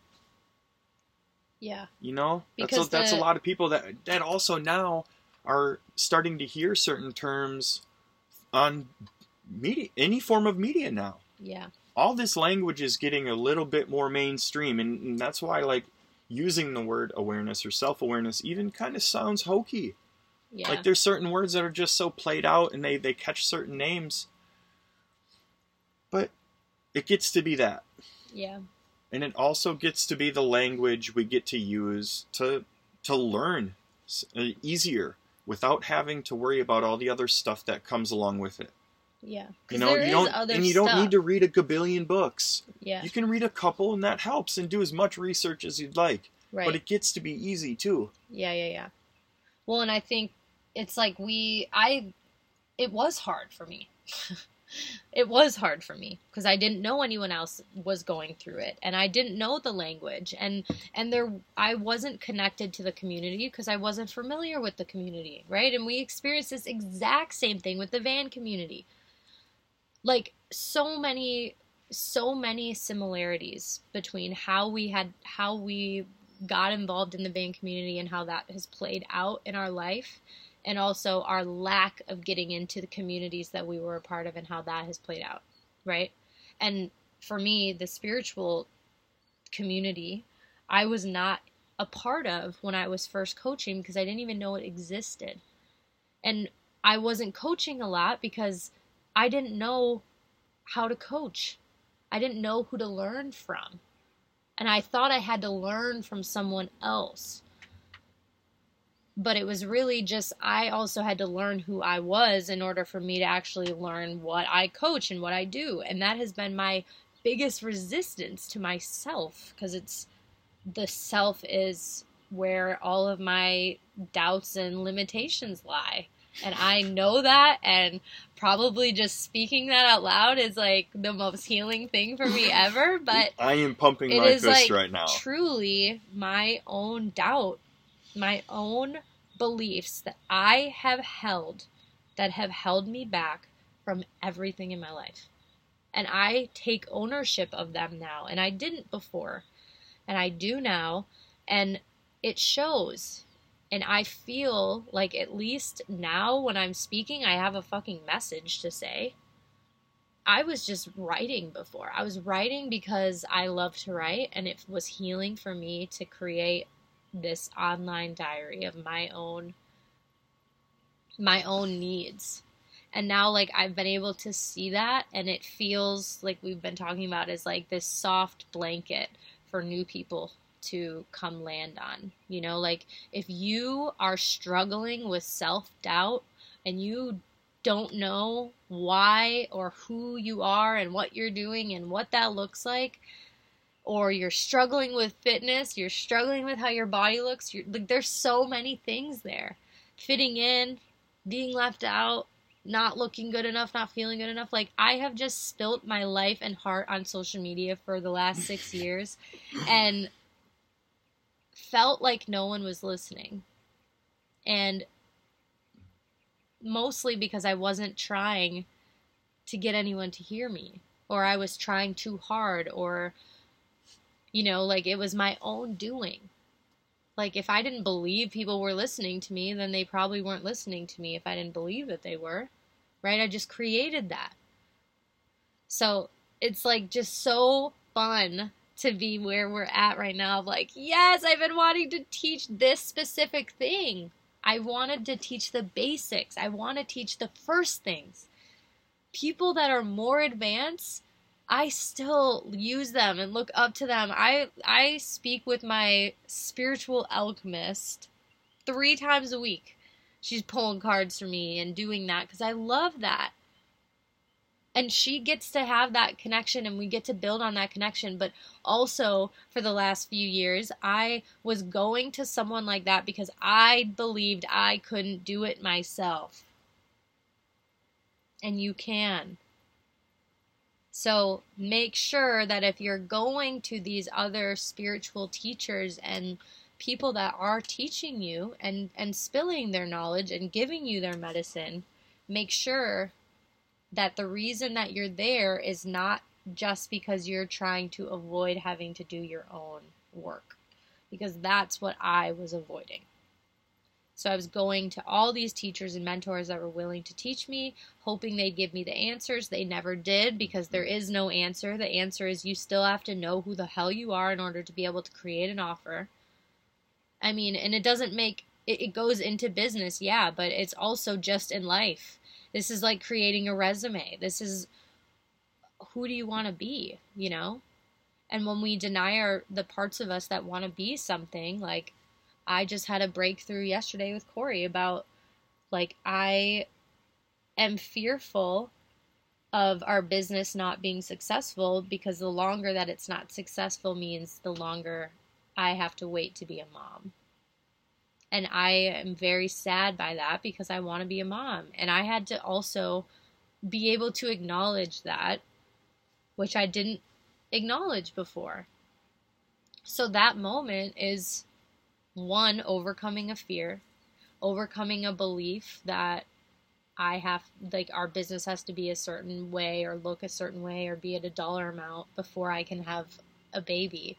yeah, You know, that's a, that's a lot of people that that also now are starting to hear certain terms on media, any form of media now. yeah, all this language is getting a little bit more mainstream and, and that's why like using the word awareness or self-awareness even kind of sounds hokey. Yeah. like there's certain words that are just so played out and they they catch certain names. But it gets to be that. Yeah, and it also gets to be the language we get to use to to learn uh, easier without having to worry about all the other stuff that comes along with it yeah. you know you don't other and you don't stuff. need to read a gabillion books Yeah, you can read a couple and that helps and do as much research as you'd like right. but it gets to be easy too Yeah, yeah, yeah. Well, and I think it's like we, I, it was hard for me. it was hard for me because I didn't know anyone else was going through it, and I didn't know the language, and and there, I wasn't connected to the community because I wasn't familiar with the community, right? And we experienced this exact same thing with the van community. Like so many, so many similarities between how we had, how we got involved in the van community and how that has played out in our life and also our lack of getting into the communities that we were a part of and how that has played out right? And for me the spiritual community i was not a part of when i was first coaching because i didn't even know it existed. And i wasn't coaching a lot because i didn't know how to coach i didn't know who to learn from and I thought I had to learn from someone else. But it was really just, I also had to learn who I was in order for me to actually learn what I coach and what I do. And that has been my biggest resistance to myself because it's the self is where all of my doubts and limitations lie. And I know that, and probably just speaking that out loud is like the most healing thing for me ever. But i am pumping it my is fist like right now truly my own doubt, my own beliefs that I have held that have held me back from everything in my life. And I take ownership of them now. And I didn't before. And I do now. And it shows. And I feel like at least now when I'm speaking, I have a fucking message to say. I was just writing before. I was writing because I love to write and it was healing for me to create this online diary of my own my own needs. And now like I've been able to see that and it feels like we've been talking about is like this soft blanket for new people to come land on. You know, like if you are struggling with self-doubt and you don't know why or who you are and what you're doing and what that looks like or you're struggling with fitness you're struggling with how your body looks you're, like there's so many things there. Fitting in being left out not looking good enough not feeling good enough. Like i have just spilt my life and heart on social media for the last six years. And felt like no one was listening. And mostly because I wasn't trying to get anyone to hear me or I was trying too hard or you know like it was my own doing. Like if I didn't believe people were listening to me then they probably weren't listening to me if I didn't believe that they were right? I just created that. So it's like just so fun to be where we're at right now of like yes I've been wanting to teach this specific thing I wanted to teach the basics. I want to teach the first things. People that are more advanced, I still use them and look up to them. I I speak with my spiritual alchemist 3 times a week. She's pulling cards for me and doing that cuz I love that and she gets to have that connection and we get to build on that connection. But also for the last few years i was going to someone like that because i believed i couldn't do it myself. And you can. So make sure that if you're going to these other spiritual teachers and people that are teaching you and and spilling their knowledge and giving you their medicine make sure that the reason that you're there is not just because you're trying to avoid having to do your own work. Because that's what I was avoiding. So I was going to all these teachers and mentors that were willing to teach me, hoping they'd give me the answers. They never did because there is no answer. The answer is you still have to know who the hell you are in order to be able to create an offer. I mean, and it doesn't make it, it goes into business, yeah, but it's also just in life. This is like creating a resume. This is who do you want to be, you know? And when we deny our the parts of us that want to be something, like I just had a breakthrough yesterday with Corey about like I am fearful of our business not being successful because the longer that it's not successful means the longer I have to wait to be a mom. And I am very sad by that because I want to be a mom. And I had to also be able to acknowledge that, which I didn't acknowledge before. So that moment is one, overcoming a fear, overcoming a belief that I have, like, our business has to be a certain way or look a certain way or be at a dollar amount before I can have a baby.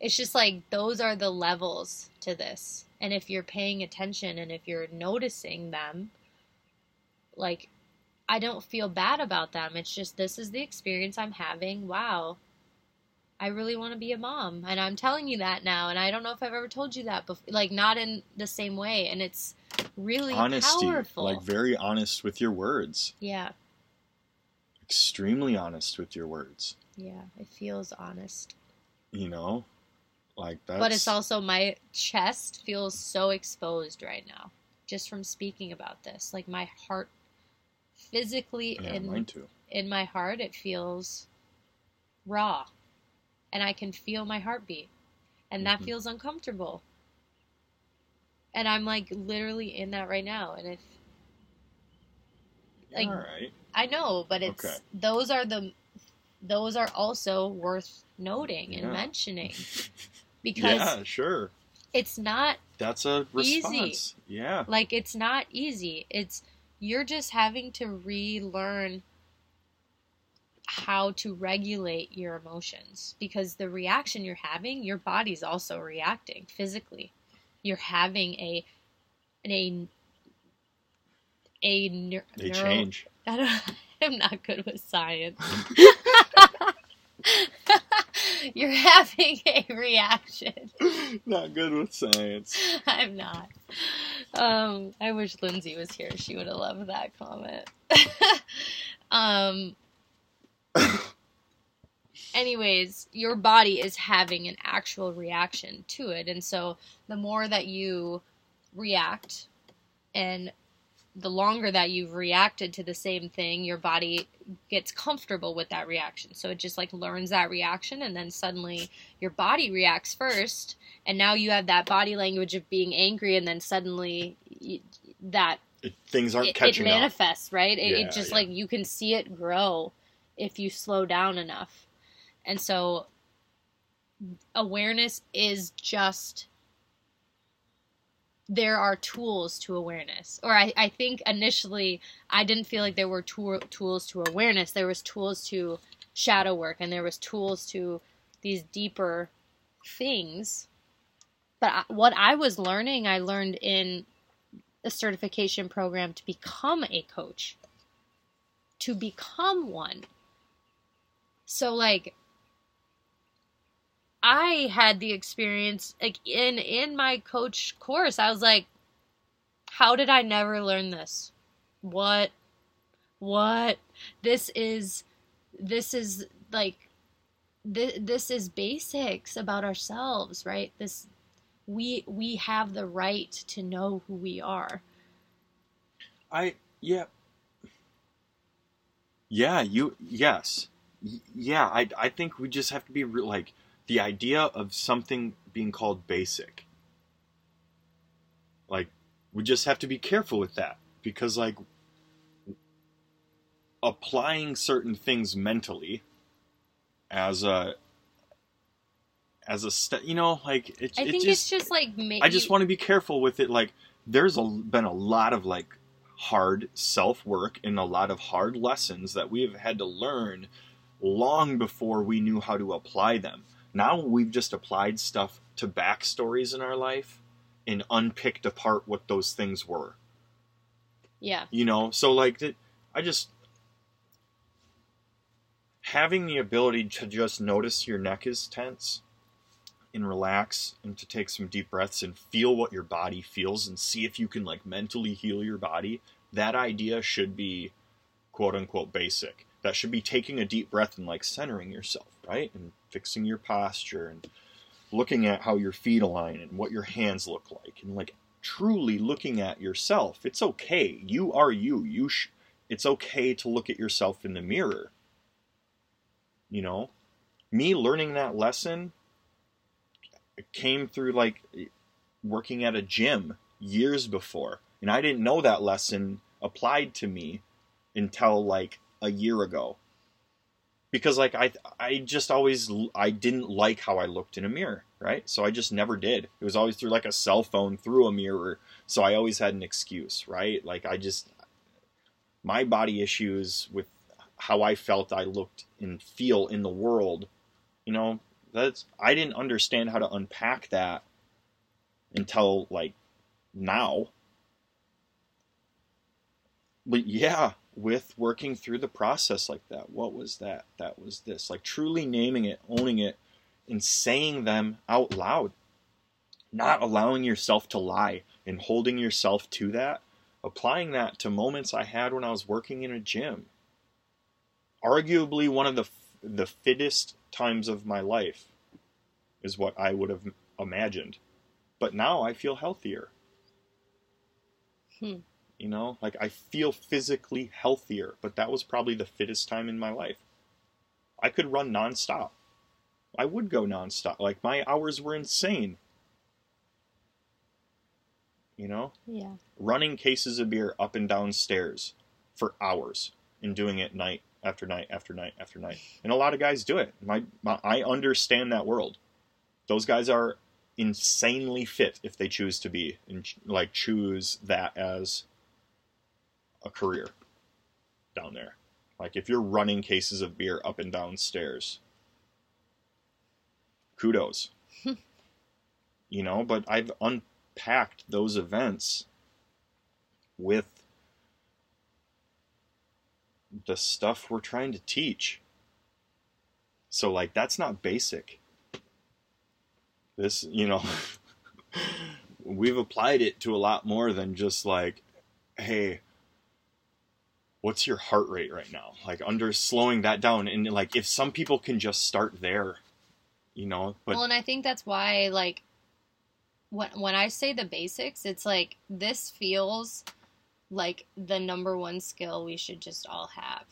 It's just like those are the levels to this. And if you're paying attention and if you're noticing them, like, I don't feel bad about them. It's just this is the experience I'm having. Wow. I really want to be a mom. And I'm telling you that now. And I don't know if I've ever told you that before. Like, not in the same way. And it's really Honesty, powerful. like very honest with your words. yeah. Extremely honest with your words. Yeah. It feels honest. You know, like that's. But it's also my chest feels so exposed right now just from speaking about this. Like my heart physically yeah, in in my heart it feels raw. And I can feel my heartbeat. And that Mhm. feels uncomfortable. And I'm like literally in that right now and if like right. I know, but it's Okay. those are the those are also worth noting and Yeah. mentioning because Yeah, sure. it's not That's a Easy. response. Yeah. Like it's not easy. It's you're just having to relearn how to regulate your emotions because the reaction you're having, your body's also reacting physically. You're having a a a, They neuro- change. I don't, am not good with science. You're having a reaction. Not good with science. I'm not. Um, I wish Lindsay was here. She would have loved that comment. um, anyways, your body is having an actual reaction to it. And so the more that you react and the longer that you've reacted to the same thing, your body gets comfortable with that reaction. So it just like learns that reaction, and then suddenly your body reacts first, and now you have that body language of being angry, and then suddenly you, that It, things aren't it, it catching up. manifests, right? It, Yeah, it just yeah. like you can see it grow if you slow down enough. And so awareness is just there are tools to awareness. Or I, I think initially I didn't feel like there were tool, tools to awareness. There was tools to shadow work and there was tools to these deeper things. But I, what I was learning, I learned in a certification program to become a coach, to become one. So, like, I had the experience, like, in, in my coach course, I was like, how did I never learn this? What? What? This is, this is like, th- this is basics about ourselves, right? This, we we have the right to know who we are. I yeah. Yeah, you yes. Yeah, I I think we just have to be re- like the idea of something being called basic. Like we just have to be careful with that because like applying certain things mentally as a as a st- you know like it, I it think just it's just like ma- I just want to be careful with it. Like, there's a, been a lot of like hard self work and a lot of hard lessons that we have had to learn long before we knew how to apply them. Now we've just applied stuff to backstories in our life and unpicked apart what those things were. yeah. You know, so like, I just having the ability to just notice your neck is tense and relax and to take some deep breaths and feel what your body feels and see if you can like mentally heal your body that idea should be quote unquote basic. That should be taking a deep breath and like centering yourself right? And fixing your posture and looking at how your feet align and what your hands look like and like truly looking at yourself it's okay. You are you. You sh- it's okay to look at yourself in the mirror. You know me learning that lesson came through like working at a gym years before and i didn't know that lesson applied to me until like a year ago because like i i just always i didn't like how i looked in a mirror right? So i just never did. It was always through like a cell phone through a mirror. So i always had an excuse right? Like i just my body issues with how i felt i looked and feel in the world you know? That's I didn't understand how to unpack that until like now. But yeah, with working through the process like that, what was that? That was this. Like truly naming it, owning it, and saying them out loud. Not allowing yourself to lie and holding yourself to that. Applying that to moments I had when I was working in a gym. Arguably one of the the fittest times of my life is what I would have imagined. But now I feel healthier. Hmm. You know, like I feel physically healthier, but that was probably the fittest time in my life. I could run nonstop. I would go nonstop. Like my hours were insane. You know, yeah running cases of beer up and down stairs for hours and doing it night after night after night after night. And a lot of guys do it. My, my I understand that world. Those guys are insanely fit if they choose to be and like choose that as a career down there. Like if you're running cases of beer up and down stairs, kudos. you know, but I've unpacked those events with the stuff we're trying to teach. So like that's not basic. This, you know, we've applied it to a lot more than just like, hey, what's your heart rate right now? Like under slowing that down and like if some people can just start there, you know, but well, and I think that's why, like, when when I say the basics, it's like this feels like the number one skill we should just all have.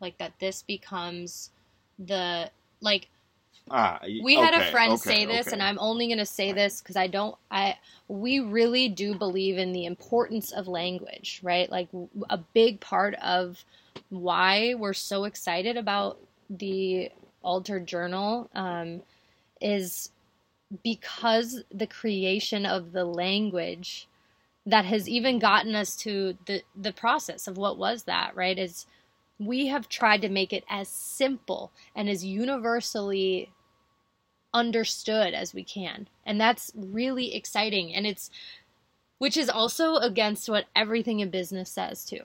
Like that, this becomes the like ah, we had a friend okay, say this okay. and i'm only going to say this because i don't i we really do believe in the importance of language right like a big part of why we're so excited about the altered journal um, is because the creation of the language that has even gotten us to the the process of what was that right is we have tried to make it as simple and as universally understood as we can. And that's really exciting. And it's, which is also against what everything in business says too.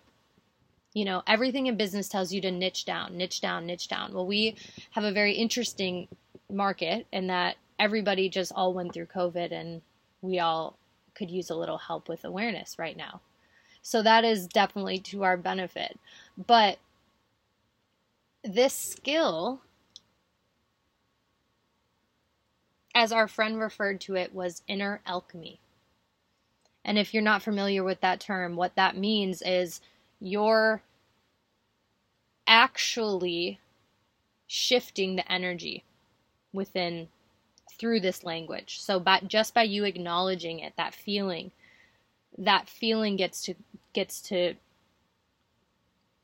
You know, everything in business tells you to niche down, niche down, niche down. Well, we have a very interesting market in that everybody just all went through COVID and we all could use a little help with awareness right now. So that is definitely to our benefit. But this skill, as our friend referred to it, was inner alchemy. And if you're not familiar with that term, what that means is you're actually shifting the energy within through this language. So by just by you acknowledging it, that feeling, that feeling gets to gets to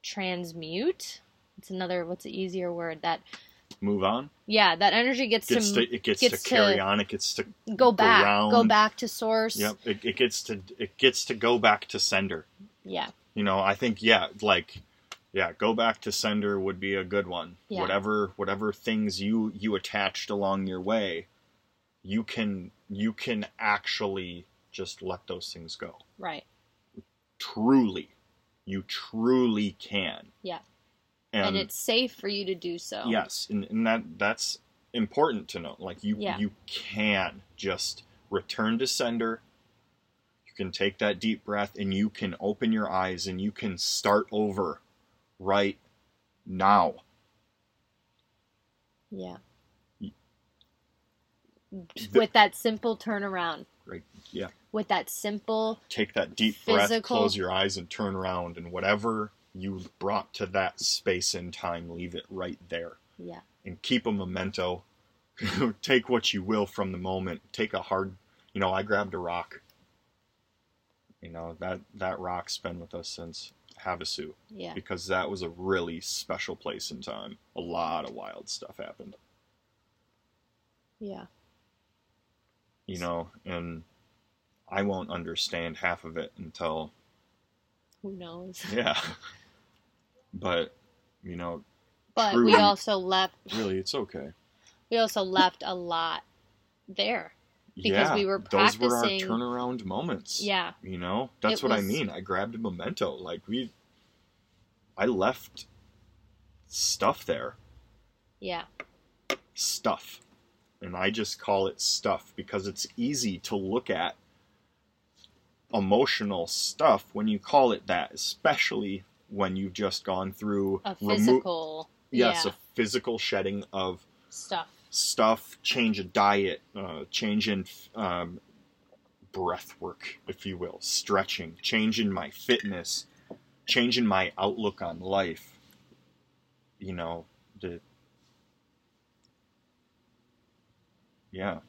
transmute. It's another what's an easier word that move on. yeah, that energy gets, Gets to, to it gets, gets to carry to on. It gets to go back, go around. back to source. yep. It, it gets to it gets to go back to sender. Yeah. You know, I think yeah, like yeah, go back to sender would be a good one. Yeah. Whatever whatever things you you attached along your way, you can you can actually just let those things go. Right. Truly. You truly can. Yeah. And, And, it's safe for you to do so. yes, and, and that that's important to know. Like you Yeah. you can just return to sender. You can take that deep breath and you can open your eyes and you can start over right now. Yeah. Y- With that simple turnaround. Right. Yeah. With that simple Take that deep breath, Physical- close your eyes and turn around and whatever you brought to that space and time, leave it right there. yeah. and keep a memento. Take what you will from the moment. Take a hard, you know, I grabbed a rock. You know, that that rock's been with us since Havasu Yeah. because that was a really special place in time. A lot of wild stuff happened, Yeah. you know, and I won't understand half of it until Who knows? yeah. But, you know, But we also left really it's okay. we also left a lot there. Because yeah, we were those were our turnaround moments. Yeah. You know, that's It what I mean. I grabbed a memento. Like we, I left stuff there, Yeah. stuff, and I just call it stuff because it's easy to look at emotional stuff when you call it that, especially when you've just gone through A remo- physical yes, yeah, a physical shedding of stuff. stuff, change of diet, uh, change in um, breath work, if you will, stretching, change in my fitness, change in my outlook on life. You know, the yeah,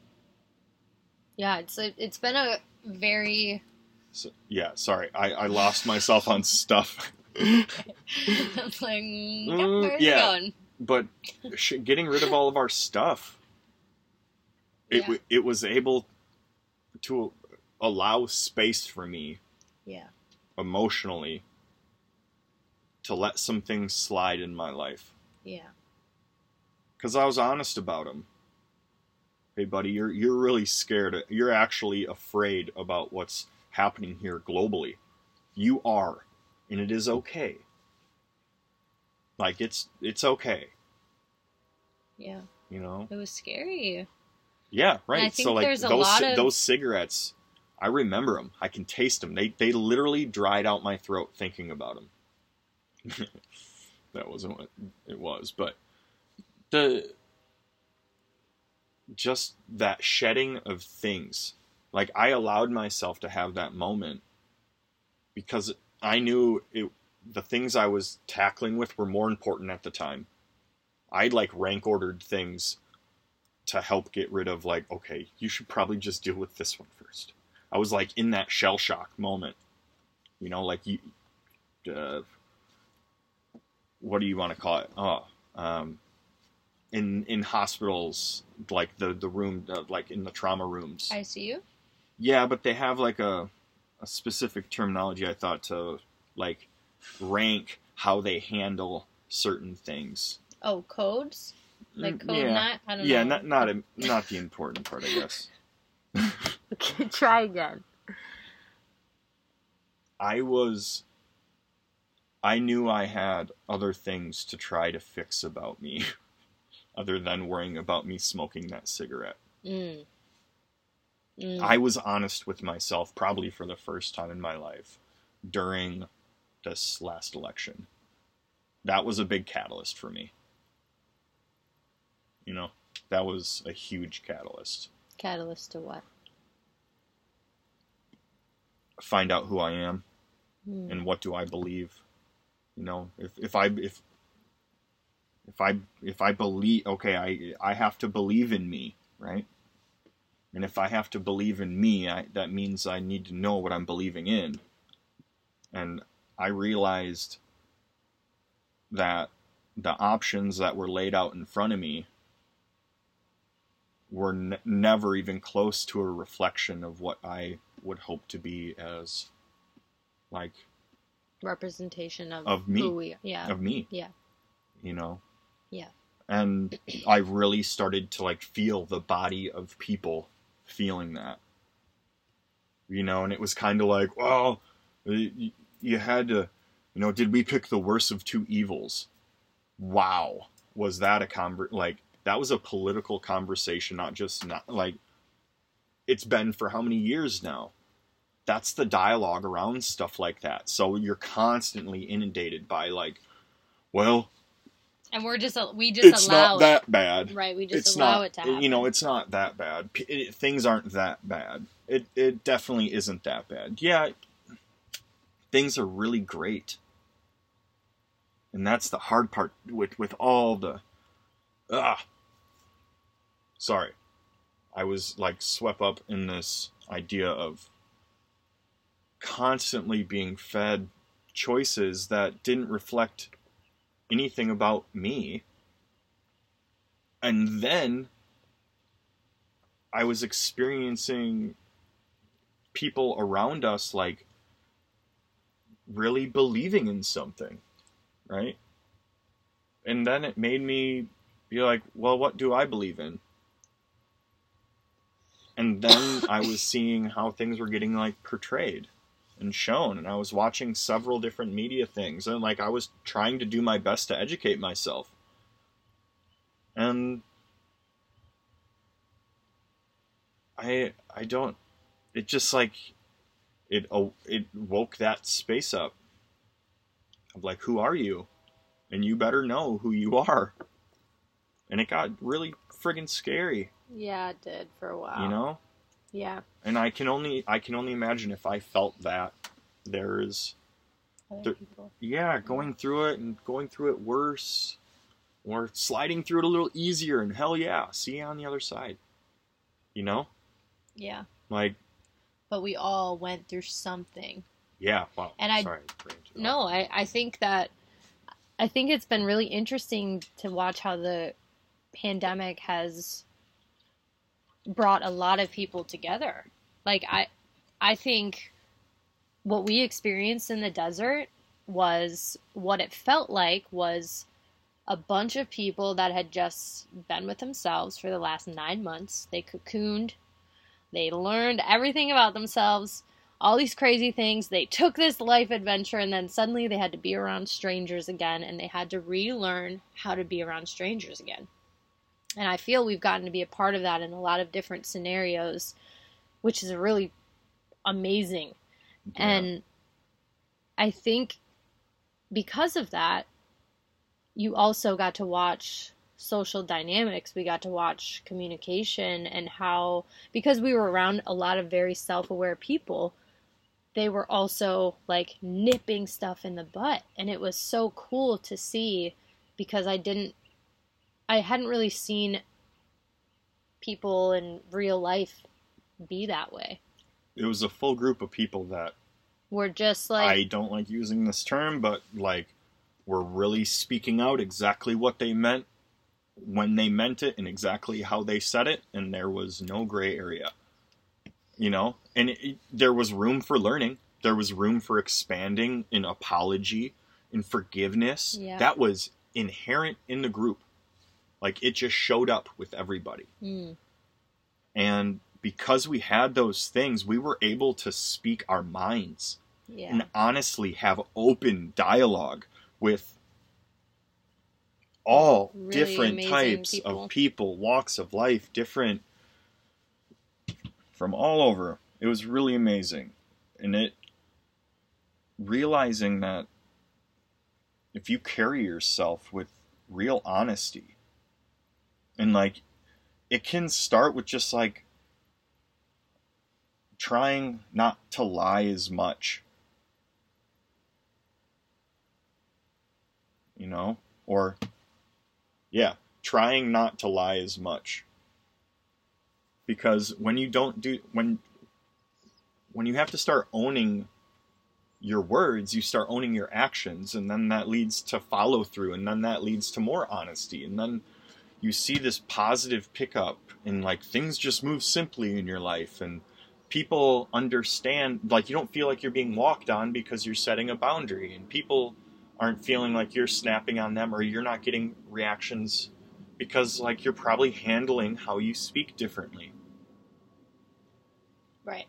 Yeah, it's a, it's been a very so, yeah. Sorry, I, I lost myself on stuff, I'm like mm, where's yeah. going? but sh- getting rid of all of our stuff, it Yeah. w it was able to allow space for me Yeah. emotionally to let some things slide in my life Yeah. because I was honest about them. Hey, buddy, you're you're really scared. You're actually afraid about what's happening here globally. You are, and it is okay. Like it's it's okay, Yeah. you know. It was scary. Yeah, right. So like those of- those cigarettes, I remember them. I can taste them. They they literally dried out my throat thinking about them. that wasn't what it was, but the just that shedding of things. Like I allowed myself to have that moment because I knew it the things I was tackling with were more important at the time. I'd like rank ordered things to help get rid of like okay you should probably just deal with this one first i was like in that shell shock moment you know like you uh, what do you want to call it oh um in in hospitals like the the room uh, like in the trauma rooms ICU? yeah but they have like a a specific terminology i thought to like rank how they handle certain things Oh, codes? Like Mm, code yeah. nine? I don't yeah know. not not a, not the important part i guess Okay, try again. I was I knew I had other things to try to fix about me other than worrying about me smoking that cigarette. Mm. Mm. I was honest with myself probably for the first time in my life during this last election. That was a big catalyst for me. You know, that was a huge catalyst. Catalyst to what? Find out who I am. Mm. and what do I believe? You know, if if I if if I if I believe, okay, I I have to believe in me, right? And if I have to believe in me, I, that means I need to know what I'm believing in. And I realized that the options that were laid out in front of me were n- never even close to a reflection of what I would hope to be as like Representation of, Of me. Who we, yeah. of me Yeah. you know Yeah. and i really started to like feel the body of people feeling that you know and it was kind of like well you, had to you know did we pick the worst of two evils? Wow. Was that a conver- like that was a political conversation not just not like it's been for how many years now? That's the dialogue around stuff like that. So you're constantly inundated by like well And we're just, we just it's allow not that bad. Right, we just it's allow not it to happen. you know it's not that bad. P- it, things aren't that bad. It it definitely isn't that bad. Yeah things are really great. And that's the hard part with with all the ah sorry. I was like swept up in this idea of constantly being fed choices that didn't reflect anything about me and then I was experiencing people around us like really believing in something, right? And then it made me be like, well, what do I believe in? And then I was seeing how things were getting like portrayed and shown, and I was watching several different media things, and like I was trying to do my best to educate myself. And I I don't it just like it oh, it woke that space up of like who are you and you better know who you are and it got really friggin' scary yeah, it did for a while. you know Yeah. and i can only i can only imagine if i felt that there is Other There- people. yeah going through it and going through it worse or sliding through it a little easier and hell yeah see you on the other side you know Yeah. like But we all went through something. yeah wow And I- sorry. No, I, I think that I think it's been really interesting to watch how the pandemic has brought a lot of people together. Like I I think what we experienced in the desert was what it felt like was a bunch of people that had just been with themselves for the last 9 months. They cocooned. They learned everything about themselves all these crazy things. They took this life adventure and then suddenly they had to be around strangers again and they had to relearn how to be around strangers again. And I feel we've gotten to be a part of that in a lot of different scenarios, which is really amazing. Yeah. And I think because of that, you also got to watch social dynamics. We got to watch communication and how, because we were around a lot of very self aware people, they were also like nipping stuff in the butt. And it was so cool to see because I didn't, I hadn't really seen people in real life be that way. it was a full group of people that We're just like, I don't like using this term, but like were really speaking out exactly what they meant when they meant it and exactly how they said it, and there was no gray area. You know, and it, it- there was room for learning. There was room for expanding in apology, in forgiveness. Yeah. That was inherent in the group. Like it just showed up with everybody. mm, And because we had those things, we were able to speak our minds yeah. and honestly have open dialogue with all Really different types people. of people, walks of life, different from all over. It was really amazing. And it realizing that if you carry yourself with real honesty and like it can start with just like trying not to lie as much. You know? Or yeah trying not to lie as much. Because when you don't do when when you have to start owning your words you start owning your actions and then that leads to follow through and then that leads to more honesty and then you see this positive pickup and like things just move simply in your life and people understand like you don't feel like you're being walked on because you're setting a boundary and people aren't feeling like you're snapping on them or you're not getting reactions because like you're probably handling how you speak differently right.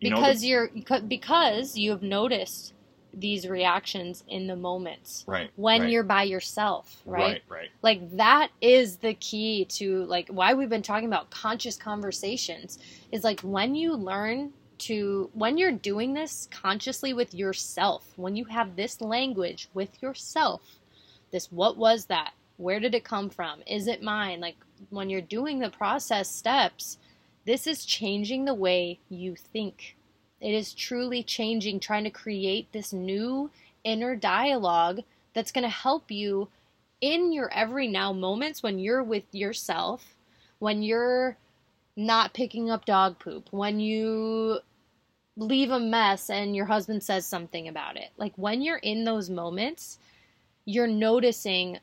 you because the- you're because you have noticed these reactions in the moments right when right, you're by yourself right? right right. Like that is the key to like why we've been talking about conscious conversations is like when you learn to when you're doing this consciously with yourself when you have this language with yourself this what was that? Where did it come from? Is it mine? Like when you're doing the process steps this is changing the way you think it is truly changing trying to create this new inner dialogue that's going to help you in your every now moments when you're with yourself, when you're not picking up dog poop, when you leave a mess and your husband says something about it. Like when you're in those moments, you're noticing,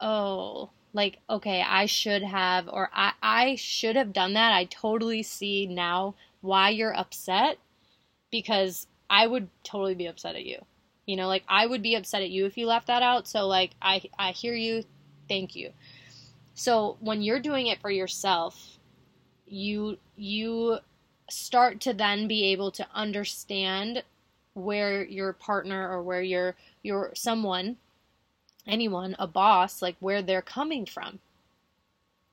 oh, like, okay, I should have, or I, I should have done that. I totally see now why you're upset because I would totally be upset at you. You know, like I would be upset at you if you left that out. So like I I hear you. Thank you. So when you're doing it for yourself, you you start to then be able to understand where your partner or where your your someone anyone a boss like where they're coming from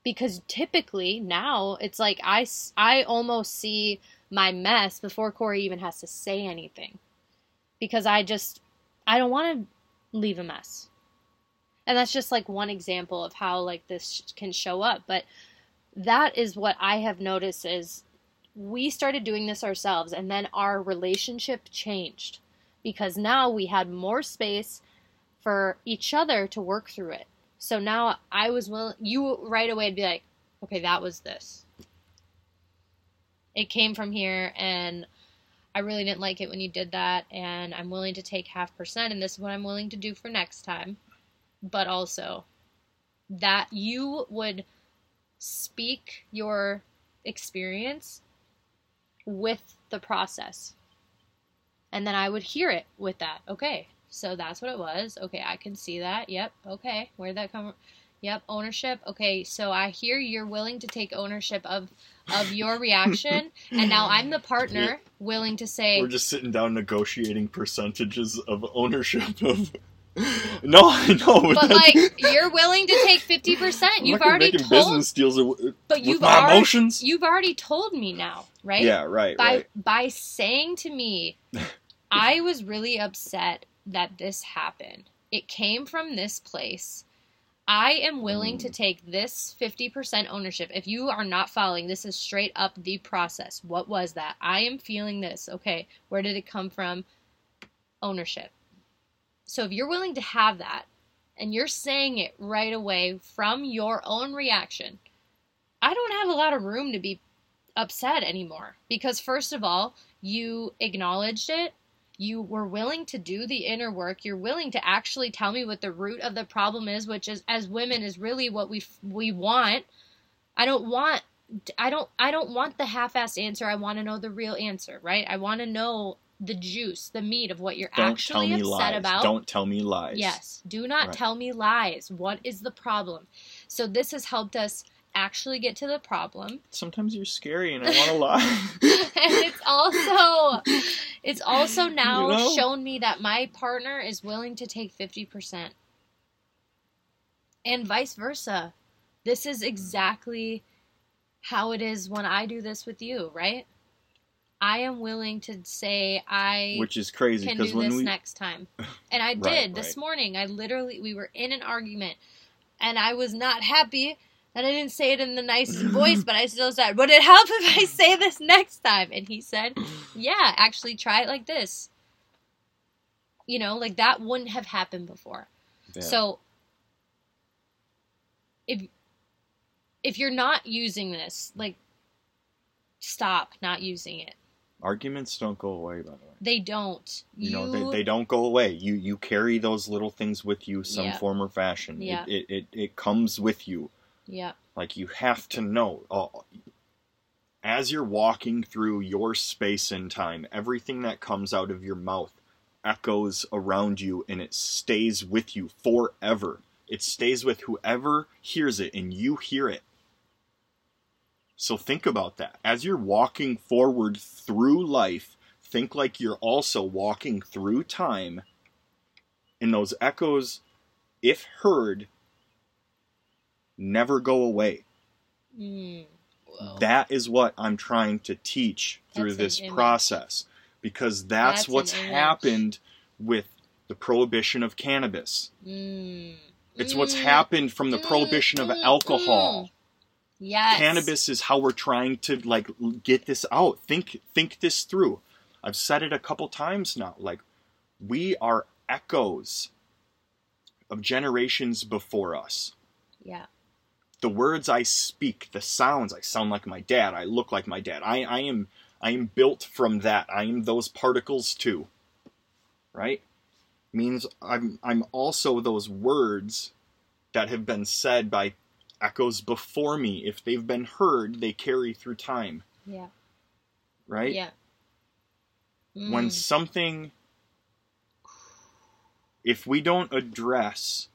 because typically now it's like I I almost see my mess before Corey even has to say anything because I just I don't want to leave a mess. And that's just like one example of how like this can show up, but that is what I have noticed is we started doing this ourselves and then our relationship changed because now we had more space for each other to work through it. So now I was willing you right away would be like, "Okay, that was this." It came from here and I really didn't like it when you did that, and I'm willing to take half percent, and this is what I'm willing to do for next time. But also, that you would speak your experience with the process. And then I would hear it with that. Okay, so that's what it was. Okay, I can see that. Yep, okay. Where'd that come from? Yep, ownership. Okay, so I hear you're willing to take ownership of of your reaction, and now I'm the partner willing to say, We're just sitting down negotiating percentages of ownership of. no, I know. but that- like you're willing to take fifty percent. You've already told, business deals with, but you've my already emotions. you've already told me now, right? Yeah, right, by right. by saying to me, I was really upset that this happened. It came from this place. I am willing to Mm. take this 50% ownership. If you are not following, this is straight up the process. What was that? I am feeling this. Okay, where did it come from? Ownership. So if you're willing to have that and you're saying it right away from your own reaction, I don't have a lot of room to be upset anymore because first of all you acknowledged it you were willing to do the inner work you're willing to actually tell me what the root of the problem is which is as women is really what we we want i don't want i don't i don't want the half-assed answer i want to know the real answer right i want to know the juice the meat of what you're Don't tell actually me upset lies. about Don't tell me lies. Yes. Do not Right. tell me lies. What is the problem? So this has helped us actually get to the problem. Sometimes you're scary and I want to lie. and it's also it's also now You know? shown me that my partner is willing to take 50%. And vice versa. This is exactly how it is when I do this with you, right? I am willing to say I Which is crazy can because do when this we next time. And I Right, did this right. morning. I literally we were in an argument and I was not happy that I didn't say it in the nicest voice, but I still said, Would it help if I say this next time? And he said, Yeah, actually try it like this. You know, like that wouldn't have happened before. Yeah. So if if you're not using this, like stop not using it. arguments don't go away by the way. They don't. You, know they, they don't go away. You you carry those little things with you some Yeah. form or fashion. Yeah. It, it, it it comes with you. Yeah. Like you have to know. Uh, as you're walking through your space and time, everything that comes out of your mouth echoes around you and it stays with you forever. It stays with whoever hears it and you hear it. So think about that. As you're walking forward through life, think like you're also walking through time. And those echoes, if heard, never go away. Mm. That is what I'm trying to teach through this process because that's, That's what's happened with the prohibition of cannabis. Mm. It's what's Mm. happened from the prohibition of Mm, alcohol. mm. Yes. Cannabis is how we're trying to like get this out. Think think this through. I've said it a couple times now. Like we are echoes of generations before us. Yeah. The words I speak, the sounds, I sound like my dad, I look like my dad. I, I am I am built from that. I am those particles too. Right? Means I'm I'm also those words that have been said by echoes before me. If they've been heard, they carry through time. Yeah. Right? Yeah. when Mm. something if we don't address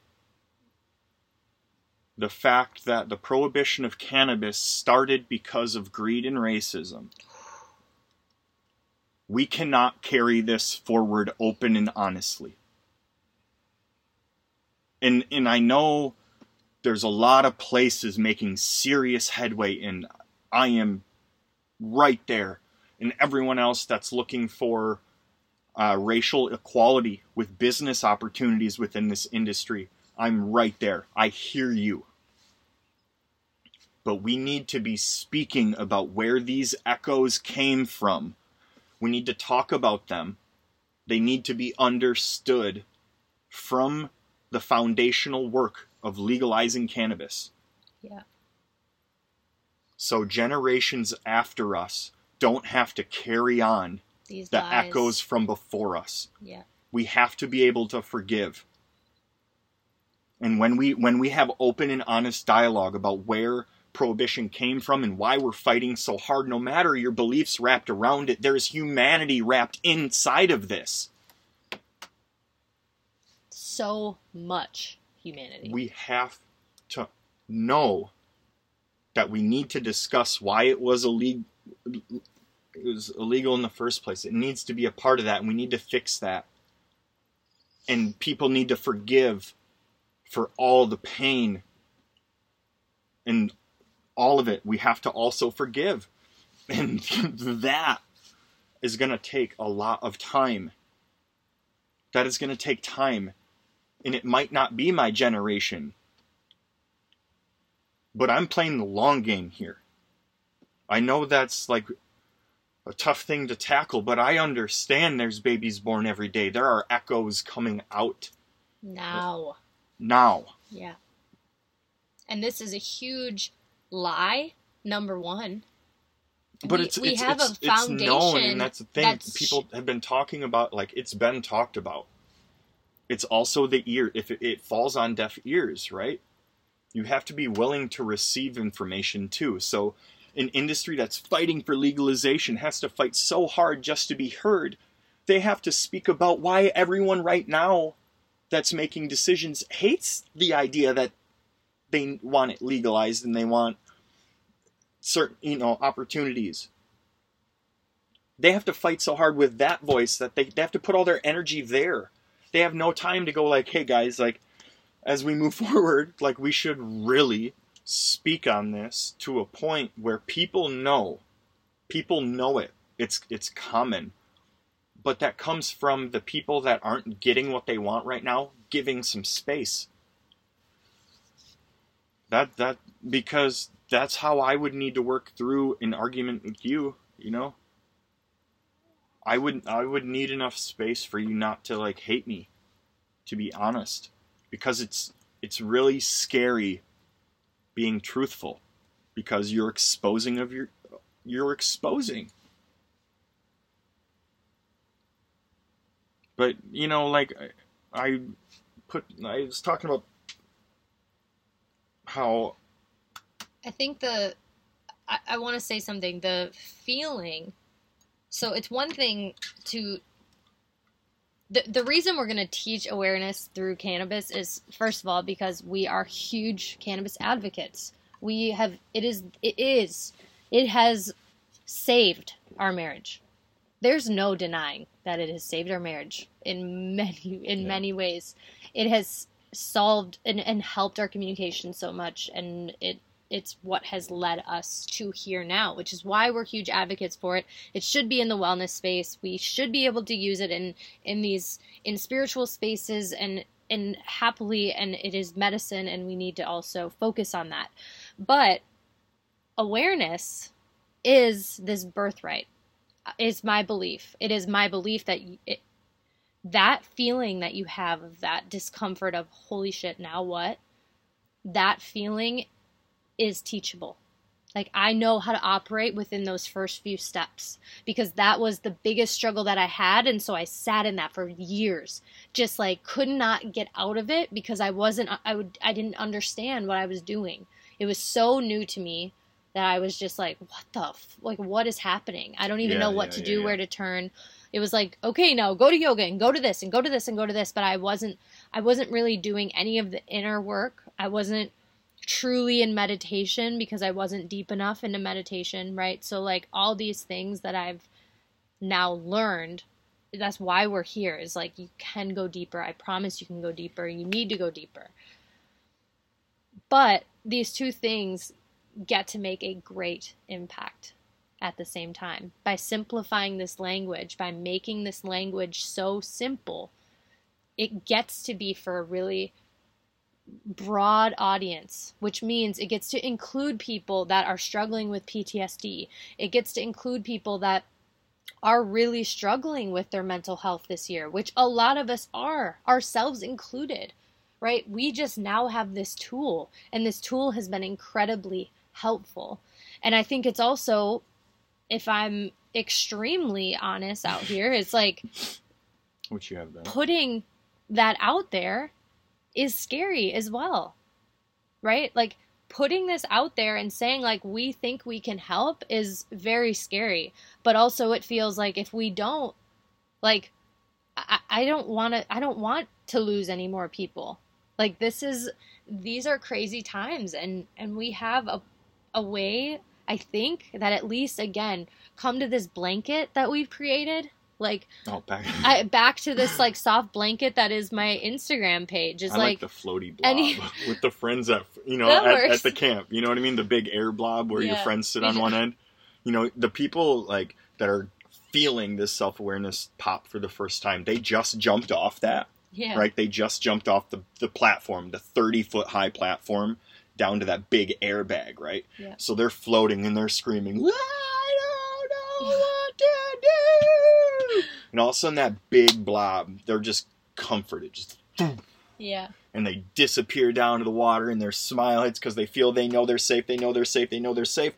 the fact that the prohibition of cannabis started because of greed and racism we cannot carry this forward open and honestly and and I know there's a lot of places making serious headway and I am right there and everyone else that's looking for uh, racial equality with business opportunities within this industry. I'm right there. I hear you. But we need to be speaking about where these echoes came from. We need to talk about them. They need to be understood from the foundational work of legalizing cannabis. Yeah. So generations after us don't have to carry on These the lies. echoes from before us. Yeah. We have to be able to forgive. And when we when we have open and honest dialogue about where prohibition came from and why we're fighting so hard no matter your beliefs wrapped around it there's humanity wrapped inside of this. So much humanity. We have to know that we need to discuss why it was illegal it was illegal in the first place. It needs to be a part of that and we need to fix that. And people need to forgive for all the pain and all of it. We have to also forgive. And that is going to take a lot of time. That is going to take time. And it might not be my generation. But I'm playing the long game here. I know that's like a tough thing to tackle, but I understand there's babies born every day. There are echoes coming out Now. now. Yeah. And this is a huge lie, number one. But We- it's we it's, have it's, a it's known, and that's the thing. that's- People have been talking about, like it's been talked about. It's also the ear. If it, it falls on deaf ears, right? You have to be willing to receive information too. So, an industry that's fighting for legalization has to fight so hard just to be heard. They have to speak about why everyone right now that's making decisions hates the idea that they want it legalized and they want certain you know opportunities. They have to fight so hard with that voice that they, they have to put all their energy there. They have no time to go like hey guys like as we move forward like we should really speak on this to a point where people know. People know it. It's it's common. But that comes from the people that aren't getting what they want right now giving some space that that because that's how I would need to work through an argument with you, you know? I would I would need enough space for you not to like hate me, to be honest. Because it's it's really scary being truthful because you're exposing of your you're exposing. But you know, like I, I put I was talking about how I think the I, I want to say something. The feeling. So it's one thing to. The, the reason we're going to teach awareness through cannabis is first of all because we are huge cannabis advocates. We have it is it is it has saved our marriage. There's no denying that it has saved our marriage in many in Yeah. many ways. It has solved and, and helped our communication so much. And it it's what has led us to here now which is why we're huge advocates for it. It should be in the wellness space. We should be able to use it in in these in spiritual spaces and and happily and it is medicine and we need to also focus on that. But awareness is this birthright is my belief. It is my belief that it, that feeling that you have of that discomfort of holy shit now what? That feeling is teachable. Like i know how to operate within those first few steps because that was the biggest struggle that i had and so i sat in that for years just like could not get out of it because i wasn't i would i didn't understand what i was doing. It was so new to me that i was just like what the f- like what is happening? I don't even Yeah, know what yeah, to yeah, do where to turn it was like okay now go to yoga and go to this and go to this and go to this. But i wasn't i wasn't really doing any of the inner work. I wasn't truly in meditation because i wasn't deep enough into meditation right? So like all these things that i've now learned that's why we're here is like you can go deeper. I promise you can go deeper. You need to go deeper. But these two things get to make a great impact at the same time. By simplifying this language by making this language so simple it gets to be for a really broad audience which means it gets to include people that are struggling with PTSD it gets to include people that are really struggling with their mental health this year which a lot of us are ourselves included right? We just now have this tool and this tool has been incredibly helpful. And i think it's also if i'm extremely honest out here it's like which you have done. putting that out there is scary as well. Right? Like putting this out there and saying like we think we can help is very scary. But also it feels like if we don't like I, I don't want to I don't want to lose any more people. Like this is these are crazy times and and we have a a way I think that at least again come to this blanket that we've created like Oh, back. I, back to this like soft blanket that is my Instagram page is I like, like, the floaty blob any- with the friends at you know at, at the camp. You know what I mean? The big air blob where your friends sit on one end. You know the people like that are feeling this self awareness pop for the first time. They just jumped off that yeah right? They just jumped off the the platform, the thirty foot high platform, down to that big airbag, right? Yeah. So they're floating and they're screaming, "I don't know what to do," and all of a sudden that big blob, they're just comforted, just yeah and they disappear down to the water and their smile hits because they feel they know they're safe, they know they're safe, they know they're safe.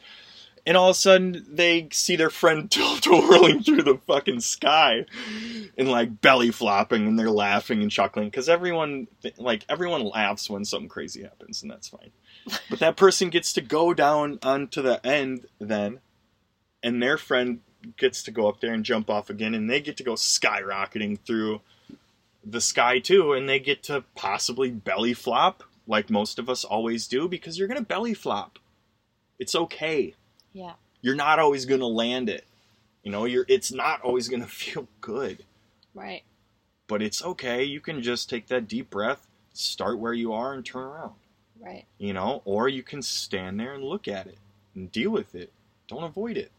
And all of a sudden, they see their friend twirling through the fucking sky, and like belly flopping, and they're laughing and chuckling because everyone, like everyone, laughs when something crazy happens, and that's fine. But that person gets to go down onto the end then, and their friend gets to go up there and jump off again, and they get to go skyrocketing through the sky too, and they get to possibly belly flop like most of us always do because you're gonna belly flop. It's okay. yeah You're not always gonna land it. You know, you're it's not always gonna feel good. right But it's okay. You can just take that deep breath, start where you are and turn around. Right You know, or you can stand there and look at it and deal with it. Don't avoid it.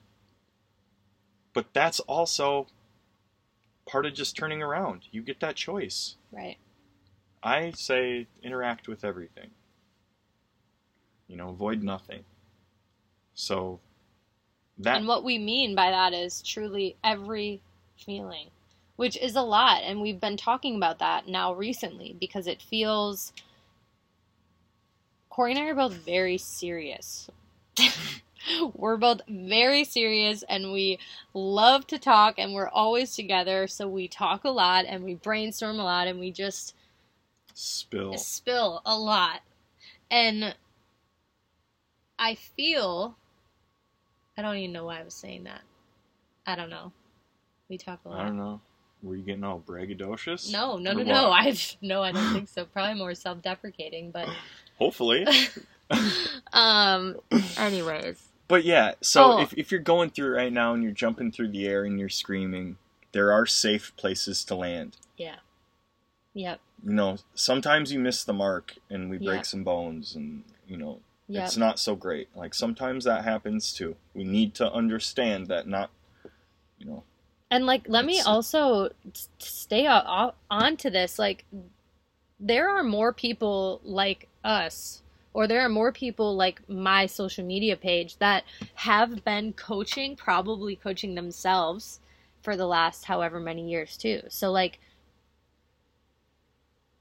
But that's also part of just turning around. You get that choice. right I say interact with everything. You know, avoid nothing. So that and what we mean by that is truly every feeling which is a lot and we've been talking about that now recently because it feels corey and i are both very serious we're both very serious and we love to talk and we're always together so we talk a lot and we brainstorm a lot and we just spill. spill a lot. And I feel I don't even know why I was saying that. I don't know. We talk a lot. I don't know. Were you getting all braggadocious? No, no, no, no. I no, I don't think so. Probably more self-deprecating, but Hopefully. um anyways. But yeah, so Oh. if, if you're going through right now and you're jumping through the air and you're screaming, there are safe places to land. Yeah. Yep. You know, sometimes you miss the mark and we break Yeah. some bones and, you know, Yep. it's not so great. Like sometimes that happens too. We need to understand that not, you know, And like, let me also stay o- o- on to this. Like, there are more people like us, or there are more people like my social media page that have been coaching, probably coaching themselves for the last however many years too. So like,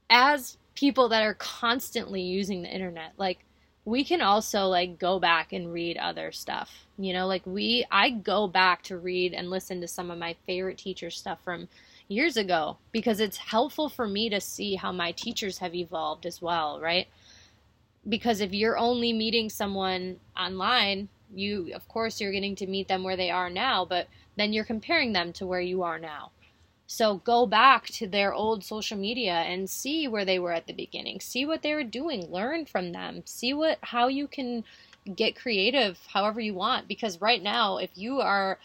as people that are constantly using the internet, like we can also like go back and read other stuff. You know, like we I go back to read and listen to some of my favorite teacher stuff from years ago because it's helpful for me to see how my teachers have evolved as well, right? Because if you're only meeting someone online, you of course you're getting to meet them where they are now, but then you're comparing them to where you are now. So go back to their old social media and see where they were at the beginning. See what they were doing. Learn from them. See what how you can get creative however you want because right now if you are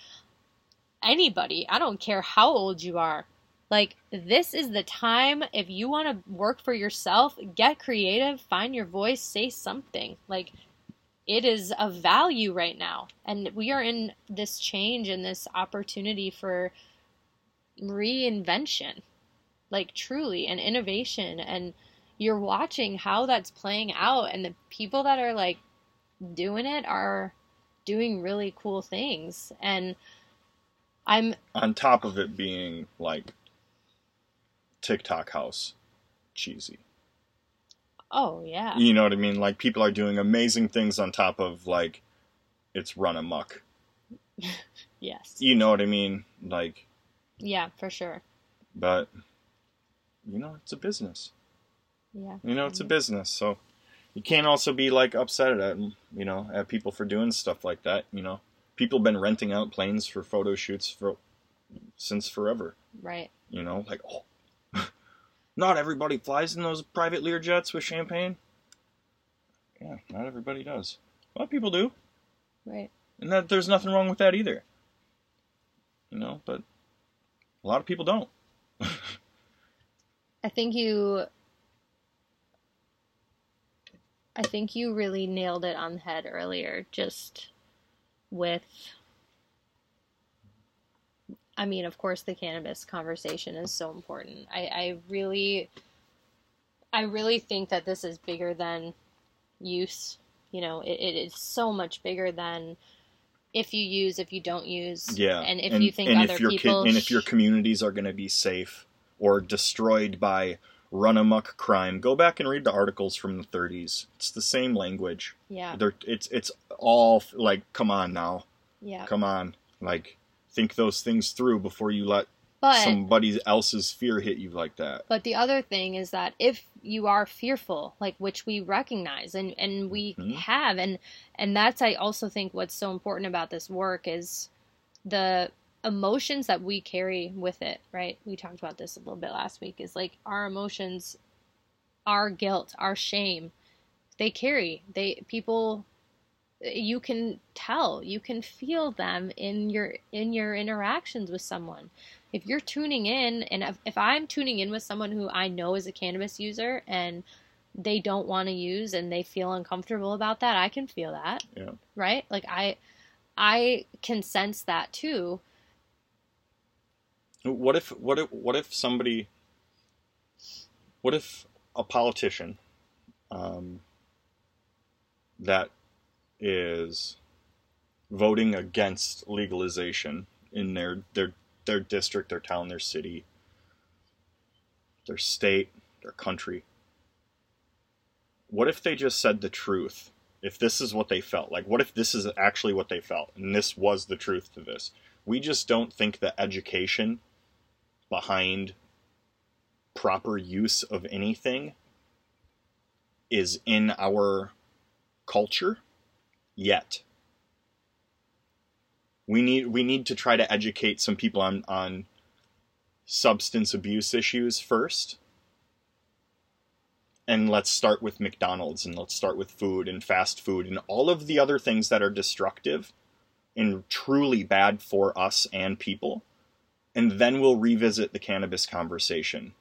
anybody, I don't care how old you are. Like this is the time if you want to work for yourself, get creative, find your voice, say something. Like it is of value right now. And we are in this change and this opportunity for reinvention like truly and innovation and you're watching how that's playing out and the people that are like doing it are doing really cool things and i'm on top of it being like TikTok house cheesy. oh yeah You know what I mean? Like people are doing amazing things on top of like it's run amok. yes You know what I mean? Like yeah for sure but you know, it's a business. yeah You know, it's a business, so you can't also be like upset at um, you know at people for doing stuff like that. You know, people have been renting out planes for photo shoots for since forever. right You know, like oh, Not everybody flies in those private Lear jets with champagne. Yeah, not everybody does. A lot of people do, Right. and that there's nothing wrong with that either. You know, but a lot of people don't. I think you I think you really nailed it on the head earlier just with I mean, of course the cannabis conversation is so important. I I really I really think that this is bigger than use. You know, it, it is so much bigger than if you use, if you don't use, Yeah, and if you think and other if your ki- people, and if your communities are going to be safe or destroyed by run amok crime, go back and read the articles from the 30s. It's the same language. yeah, They're, it's it's all like, come on now, yeah, come on, like think those things through before you let but somebody else's fear hit you like that. But the other thing is that if you are fearful, like which we recognize and and we Mhm. have and and that's I also think what's so important about this work is the emotions that we carry with it, right? We talked about this a little bit last week is like our emotions our guilt, our shame, they carry. They people you can tell, you can feel them in your in your interactions with someone. If you're tuning in and if, if i'm tuning in with someone who i know is a cannabis user and they don't want to use and they feel uncomfortable about that i can feel that. Yeah. right? Like i i can sense that too. What if what if what if somebody what if a politician um, that is voting against legalization in their their their district, their town, their city, their state, their country. What if they just said the truth? If this is what they felt, like what if this is actually what they felt and this was the truth to this? We just don't think the education behind proper use of anything is in our culture yet. We need we need to try to educate some people on on substance abuse issues first. And let's start with McDonald's and let's start with food and fast food and all of the other things that are destructive and truly bad for us and people and then we'll revisit the cannabis conversation